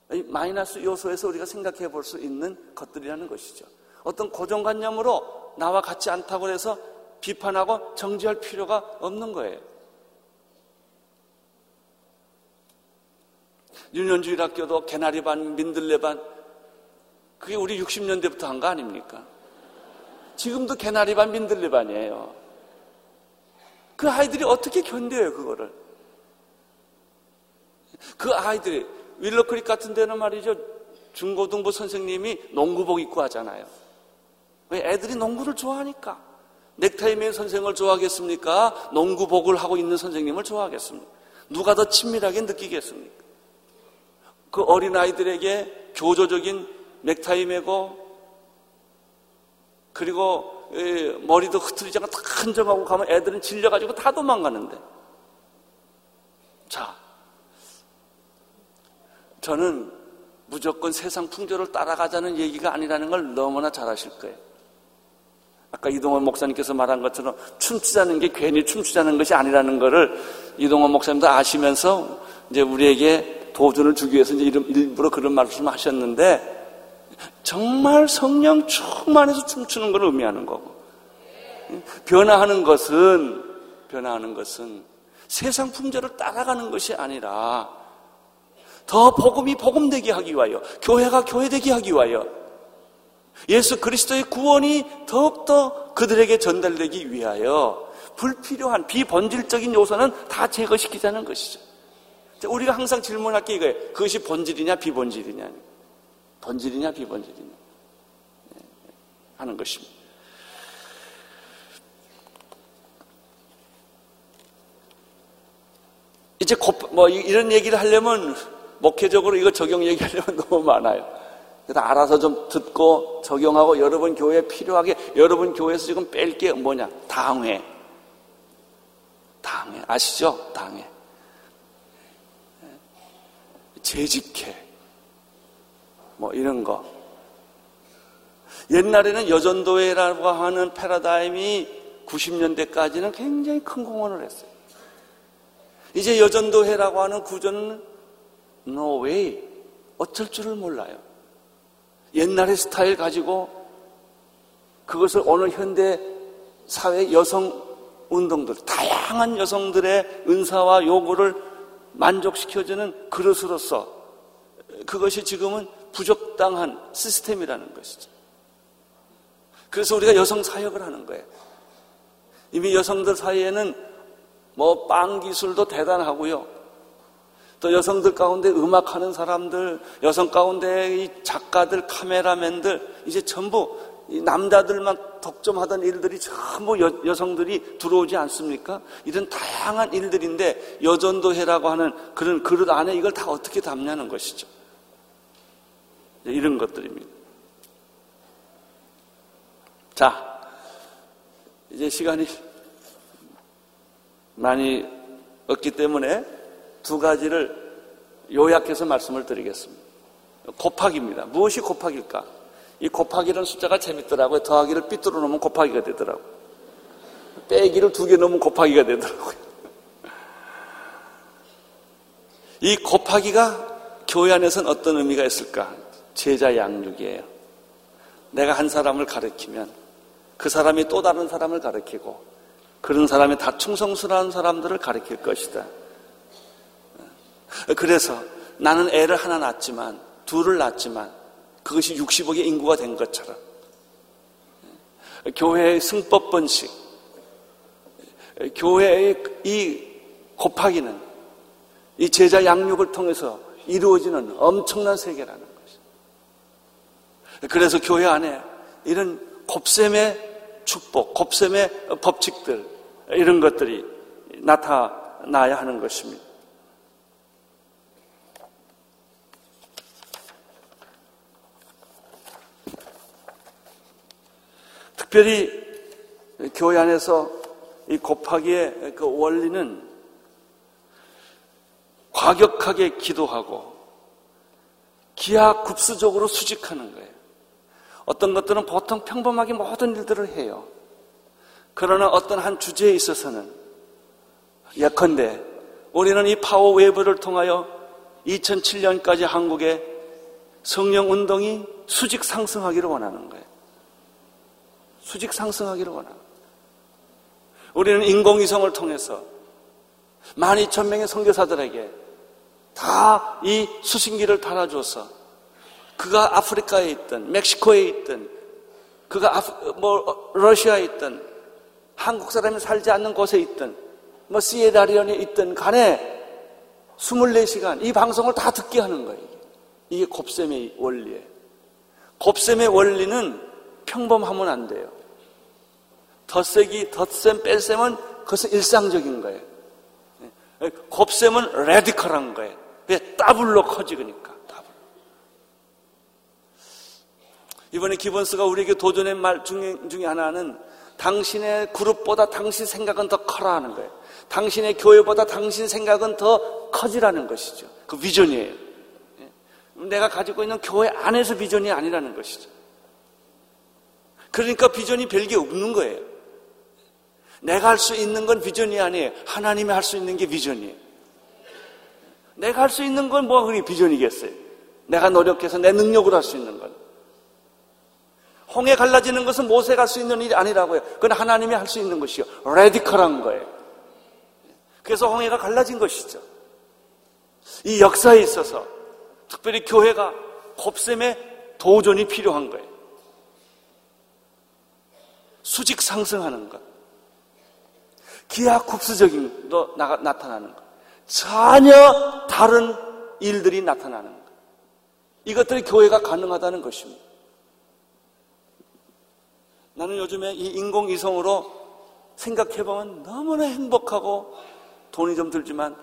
마이너스 요소에서 우리가 생각해 볼 수 있는 것들이라는 것이죠. 어떤 고정관념으로 나와 같지 않다고 해서 비판하고 정지할 필요가 없는 거예요. 윤현주일 학교도 개나리 반, 민들레 반, 그게 우리 60년대부터 한 거 아닙니까? 지금도 개나리 반, 민들레 반이에요. 그 아이들이 어떻게 견뎌요, 그거를? 그 아이들이, 윌러크릭 같은 데는 말이죠. 중고등부 선생님이 농구복 입고 하잖아요. 왜 애들이 농구를 좋아하니까. 넥타이 맨 선생을 좋아하겠습니까? 농구복을 하고 있는 선생님을 좋아하겠습니까? 누가 더 친밀하게 느끼겠습니까? 그 어린아이들에게 교조적인 넥타이 메고 그리고 머리도 흐트리지 않고 다 흔적하고 가면 애들은 질려가지고 다 도망가는데 자 저는 무조건 세상 풍조를 따라가자는 얘기가 아니라는 걸 너무나 잘 아실 거예요. 아까 이동원 목사님께서 말한 것처럼 춤추자는 게 괜히 춤추자는 것이 아니라는 것을 이동원 목사님도 아시면서 이제 우리에게 도전을 주기 위해서 이제 일부러 그런 말씀을 하셨는데 정말 성령 충만해서 춤추는 걸 의미하는 거고 변화하는 것은 변화하는 것은 세상 풍조를 따라가는 것이 아니라 더 복음이 복음되게 하기 위하여 교회가 교회되게 하기 위하여 예수 그리스도의 구원이 더욱더 그들에게 전달되기 위하여 불필요한 비본질적인 요소는 다 제거시키자는 것이죠. 우리가 항상 질문할 게 이거예요. 그것이 본질이냐 비본질이냐. 본질이냐 비본질이냐 예, 하는 것입니다. 이제 뭐 이런 얘기를 하려면 목회적으로 이거 적용 얘기하려면 너무 많아요. 그래서 알아서 좀 듣고 적용하고 여러분 교회에 필요하게 여러분 교회에서 지금 뺄 게 뭐냐? 당회. 당회. 아시죠? 당회. 재직회. 뭐 이런 거. 옛날에는 여전도회라고 하는 패러다임이 90년대까지는 굉장히 큰 공헌을 했어요. 이제 여전도회라고 하는 구조는 no way. 어쩔 줄을 몰라요. 옛날의 스타일 가지고 그것을 오늘 현대 사회 여성 운동들, 다양한 여성들의 은사와 요구를 만족시켜주는 그릇으로서 그것이 지금은 부적당한 시스템이라는 것이죠. 그래서 우리가 여성 사역을 하는 거예요. 이미 여성들 사이에는 뭐 빵 기술도 대단하고요. 또 여성들 가운데 음악하는 사람들, 여성 가운데 이 작가들, 카메라맨들, 이제 전부 남자들만 독점하던 일들이 전부 여, 성들이 들어오지 않습니까? 이런 다양한 일들인데 여전도회라고 하는 그런 그릇 안에 이걸 다 어떻게 담냐는 것이죠. 이런 것들입니다. 자, 이제 시간이 많이 없기 때문에 두 가지를 요약해서 말씀을 드리겠습니다. 곱하기입니다. 무엇이 곱하기일까? 이 곱하기라는 숫자가 재밌더라고요. 더하기를 삐뚤어 놓으면 곱하기가 되더라고요. 빼기를 두 개 넣으면 곱하기가 되더라고요. 이 곱하기가 교회 안에서는 어떤 의미가 있을까? 제자 양육이에요. 내가 한 사람을 가르치면 그 사람이 또 다른 사람을 가르치고 그런 사람이 다 충성스러운 사람들을 가르칠 것이다. 그래서 나는 애를 하나 낳았지만 둘을 낳았지만 그것이 60억의 인구가 된 것처럼 교회의 승법 번식 교회의 이 곱하기는 이 제자 양육을 통해서 이루어지는 엄청난 세계라는 것이. 그래서 교회 안에 이런 곱셈의 축복, 곱셈의 법칙들 이런 것들이 나타나야 하는 것입니다. 특별히 교회 안에서 이 곱하기의 그 원리는 과격하게 기도하고 기하급수적으로 수직하는 거예요. 어떤 것들은 보통 평범하게 모든 일들을 해요. 그러나 어떤 한 주제에 있어서는 예컨대 우리는 이 파워 웨이브를 통하여 2007년까지 한국의 성령 운동이 수직 상승하기를 원하는 거예요. 수직 상승하기를 원합니다. 우리는 인공위성을 통해서 12,000명의 선교사들에게 다 이 수신기를 달아줘서 그가 아프리카에 있든 멕시코에 있든 그가 아프, 뭐 러시아에 있든 한국 사람이 살지 않는 곳에 있든 뭐 시에라리온에 있든 간에 24시간 이 방송을 다 듣게 하는 거예요. 이게 곱셈의 원리예요. 곱셈의 원리는 평범하면 안 돼요. 덧셈이, 덧셈, 뺄셈은 그것은 일상적인 거예요. 예. 곱셈은 radical한 거예요. 왜? 더블로 커지니까. 더블. 이번에 기본스가 우리에게 도전의 말 중에, 중에 하나는 당신의 그룹보다 당신 생각은 더 커라 하는 거예요. 당신의 교회보다 당신 생각은 더 커지라는 것이죠. 그 비전이에요. 예. 내가 가지고 있는 교회 안에서 비전이 아니라는 것이죠. 그러니까 비전이 별게 없는 거예요. 내가 할 수 있는 건 비전이 아니에요. 하나님이 할 수 있는 게 비전이에요. 내가 할 수 있는 건 뭐가 그게 비전이겠어요? 내가 노력해서 내 능력으로 할 수 있는 건. 홍해 갈라지는 것은 모세가 할 수 있는 일이 아니라고요. 그건 하나님이 할 수 있는 것이요. 레디컬한 거예요. 그래서 홍해가 갈라진 것이죠. 이 역사에 있어서 특별히 교회가 곱셈의 도전이 필요한 거예요. 수직 상승하는 것. 기하급수적인 도 나타나는 것. 전혀 다른 일들이 나타나는 것. 이것들이 교회가 가능하다는 것입니다. 나는 요즘에 이 인공위성으로 생각해보면 너무나 행복하고 돈이 좀 들지만,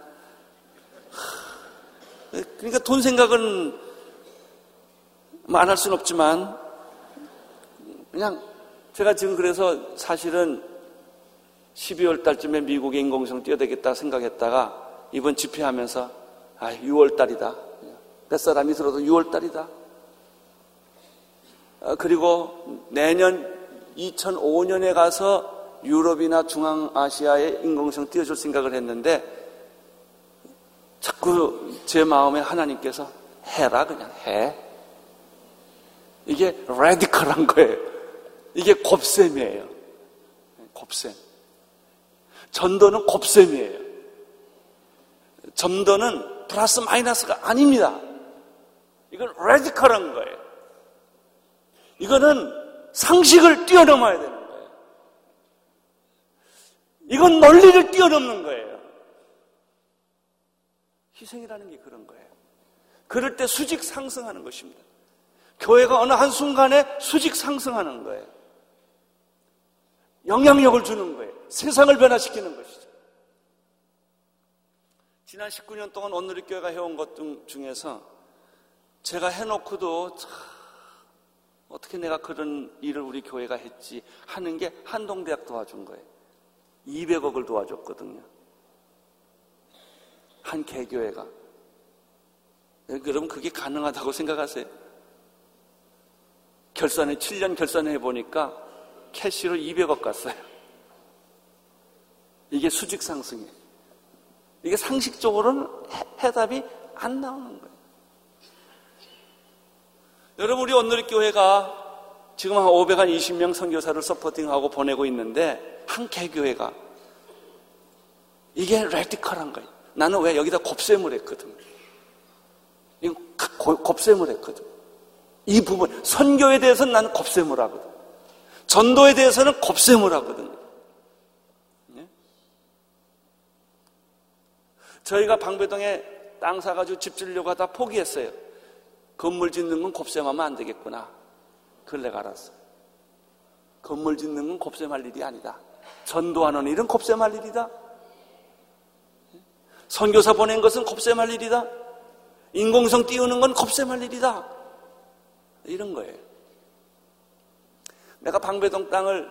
그러니까 돈 생각은 뭐안할 수는 없지만, 그냥 제가 지금 그래서 사실은 12월 달쯤에 미국에 인공위성 뛰어되겠다 생각했다가 이번 집회하면서 아, 6월 달이다. 뱃사람이 들어도 6월 달이다. 아, 그리고 내년 2005년에 가서 유럽이나 중앙아시아에 인공위성 띄워줄 생각을 했는데 자꾸 제 마음에 하나님께서 해라 그냥 해. 이게 레디컬한 거예요. 이게 곱셈이에요. 곱셈. 전도는 곱셈이에요. 전도는 플러스 마이너스가 아닙니다. 이건 레디컬한 거예요. 이거는 상식을 뛰어넘어야 되는 거예요. 이건 논리를 뛰어넘는 거예요. 희생이라는 게 그런 거예요. 그럴 때 수직 상승하는 것입니다. 교회가 어느 한순간에 수직 상승하는 거예요. 영향력을 주는 거예요. 세상을 변화시키는 것이죠. 지난 19년 동안 오늘의 교회가 해온 것 중에서 제가 해놓고도 어떻게 내가 그런 일을 우리 교회가 했지 하는 게 한동대학 도와준 거예요. 200억을 도와줬거든요. 한 개교회가. 여러분 그게 가능하다고 생각하세요? 결산을 7년 결산해 보니까 캐시로 200억 갔어요. 이게 수직 상승이에요. 이게 상식적으로는 해, 답이 안 나오는 거예요. 여러분 우리 오늘의 교회가 지금 한 520명 선교사를 서포팅하고 보내고 있는데 한 개교회가 이게 레디컬한 거예요. 나는 왜 여기다 곱셈을 했거든. 이거 곱셈을 했거든. 이 부분 선교에 대해서는 나는 곱셈을 하거든. 전도에 대해서는 곱셈을 하거든요. 네? 저희가 방배동에 땅 사가지고 집 지으려고 하다 포기했어요. 건물 짓는 건 곱셈하면 안 되겠구나. 그걸 내가 알았어. 건물 짓는 건 곱셈할 일이 아니다. 전도하는 일은 곱셈할 일이다. 선교사 보낸 것은 곱셈할 일이다. 인공성 띄우는 건 곱셈할 일이다. 이런 거예요. 내가 방배동 땅을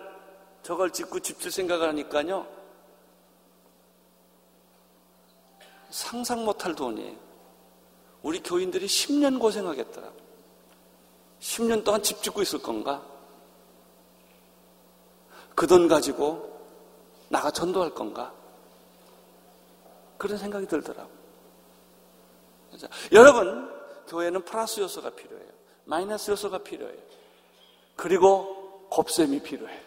저걸 짓고 집질 생각을 하니까요. 상상 못할 돈이에요. 우리 교인들이 10년 고생하겠더라. 10년 동안 집 짓고 있을 건가? 그 돈 가지고 나가 전도할 건가? 그런 생각이 들더라고. 여러분, 교회는 플러스 요소가 필요해요. 마이너스 요소가 필요해요. 그리고 곱셈이 필요해.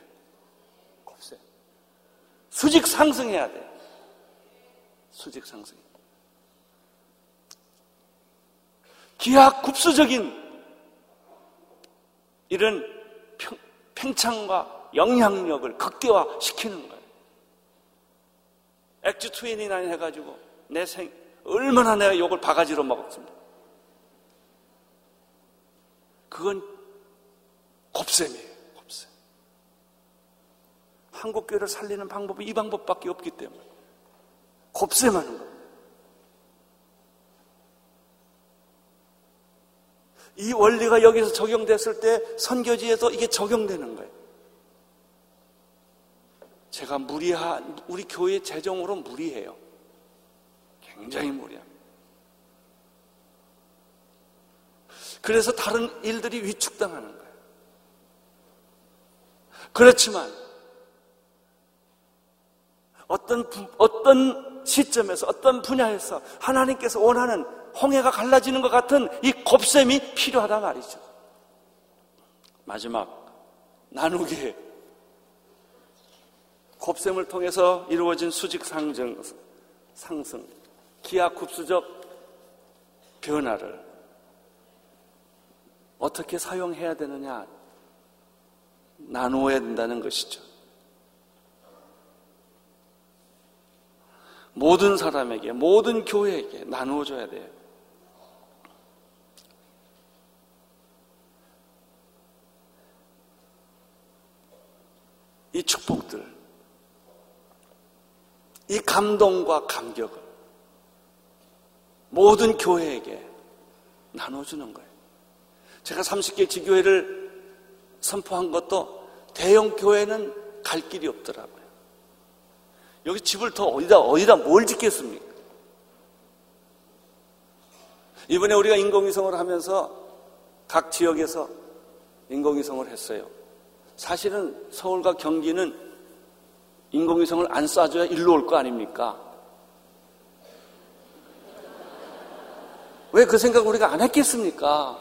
곱셈. 수직 상승해야 돼. 수직 상승. 기하 급수적인 이런 평, 팽창과 영향력을 극대화시키는 거예요. 액주 트윈이나 해가지고 내 생, 얼마나 내가 욕을 바가지로 먹었습니다. 그건 곱셈이에요. 한국교회를 살리는 방법이 이 방법밖에 없기 때문에 곱셈하는 겁니다. 이 원리가 여기서 적용됐을 때 선교지에서 이게 적용되는 거예요. 제가 무리한 우리 교회 재정으로 무리해요. 굉장히 무리합니다. 그래서 다른 일들이 위축당하는 거예요. 그렇지만 어떤, 어떤 시점에서, 어떤 분야에서 하나님께서 원하는 홍해가 갈라지는 것 같은 이 곱셈이 필요하다 말이죠. 마지막, 나누기. 곱셈을 통해서 이루어진 수직 상승, 상승, 기하급수적 변화를 어떻게 사용해야 되느냐, 나누어야 된다는 것이죠. 모든 사람에게, 모든 교회에게 나누어줘야 돼요. 이 축복들, 이 감동과 감격을 모든 교회에게 나눠주는 거예요. 제가 30개 지교회를 선포한 것도 대형 교회는 갈 길이 없더라고요. 여기 집을 더 어디다, 어디다 뭘 짓겠습니까? 이번에 우리가 인공위성을 하면서 각 지역에서 인공위성을 했어요. 사실은 서울과 경기는 인공위성을 안 쏴줘야 일로 올 거 아닙니까? 왜 그 생각을 우리가 안 했겠습니까?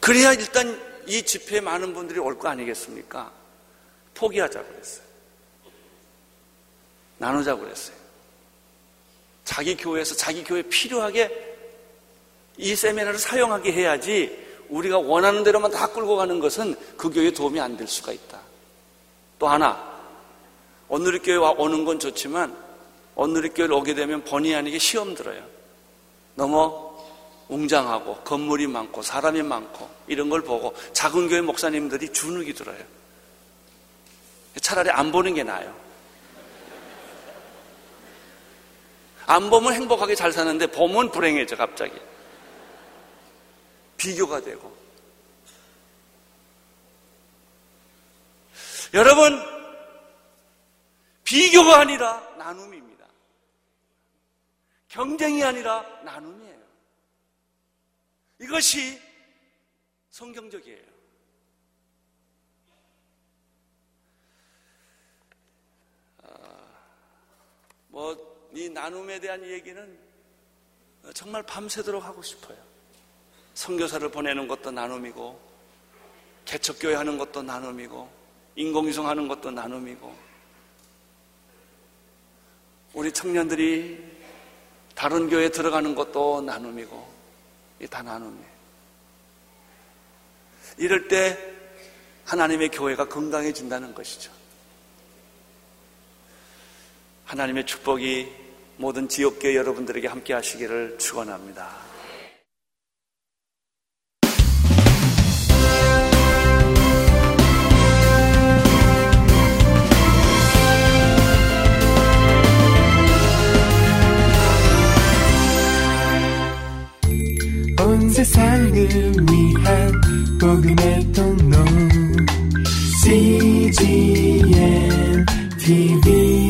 그래야 일단 이 집회에 많은 분들이 올 거 아니겠습니까? 포기하자고 그랬어요. 나누자고 그랬어요. 자기 교회에서 자기 교회에 필요하게 이 세미나를 사용하게 해야지 우리가 원하는 대로만 다 끌고 가는 것은 그 교회에 도움이 안 될 수가 있다. 또 하나, 온누리교회 오는 건 좋지만 온누리교회를 오게 되면 본의 아니게 시험 들어요. 너무 웅장하고 건물이 많고 사람이 많고 이런 걸 보고 작은 교회 목사님들이 주눅이 들어요. 차라리 안 보는 게 나아요. 안 보면 행복하게 잘 사는데 보면 불행해져 갑자기. 비교가 되고. 여러분, 비교가 아니라 나눔입니다. 경쟁이 아니라 나눔이에요. 이것이 성경적이에요. 뭐, 이 나눔에 대한 얘기는 정말 밤새도록 하고 싶어요. 선교사를 보내는 것도 나눔이고 개척교회 하는 것도 나눔이고 인공위성 하는 것도 나눔이고 우리 청년들이 다른 교회에 들어가는 것도 나눔이고 이다 나눔이에요. 이럴 때 하나님의 교회가 건강해진다는 것이죠. 하나님의 축복이 모든 지역교회 여러분들에게 함께 하시기를 축원합니다. 세상을 위한 복음의 통로 CGM TV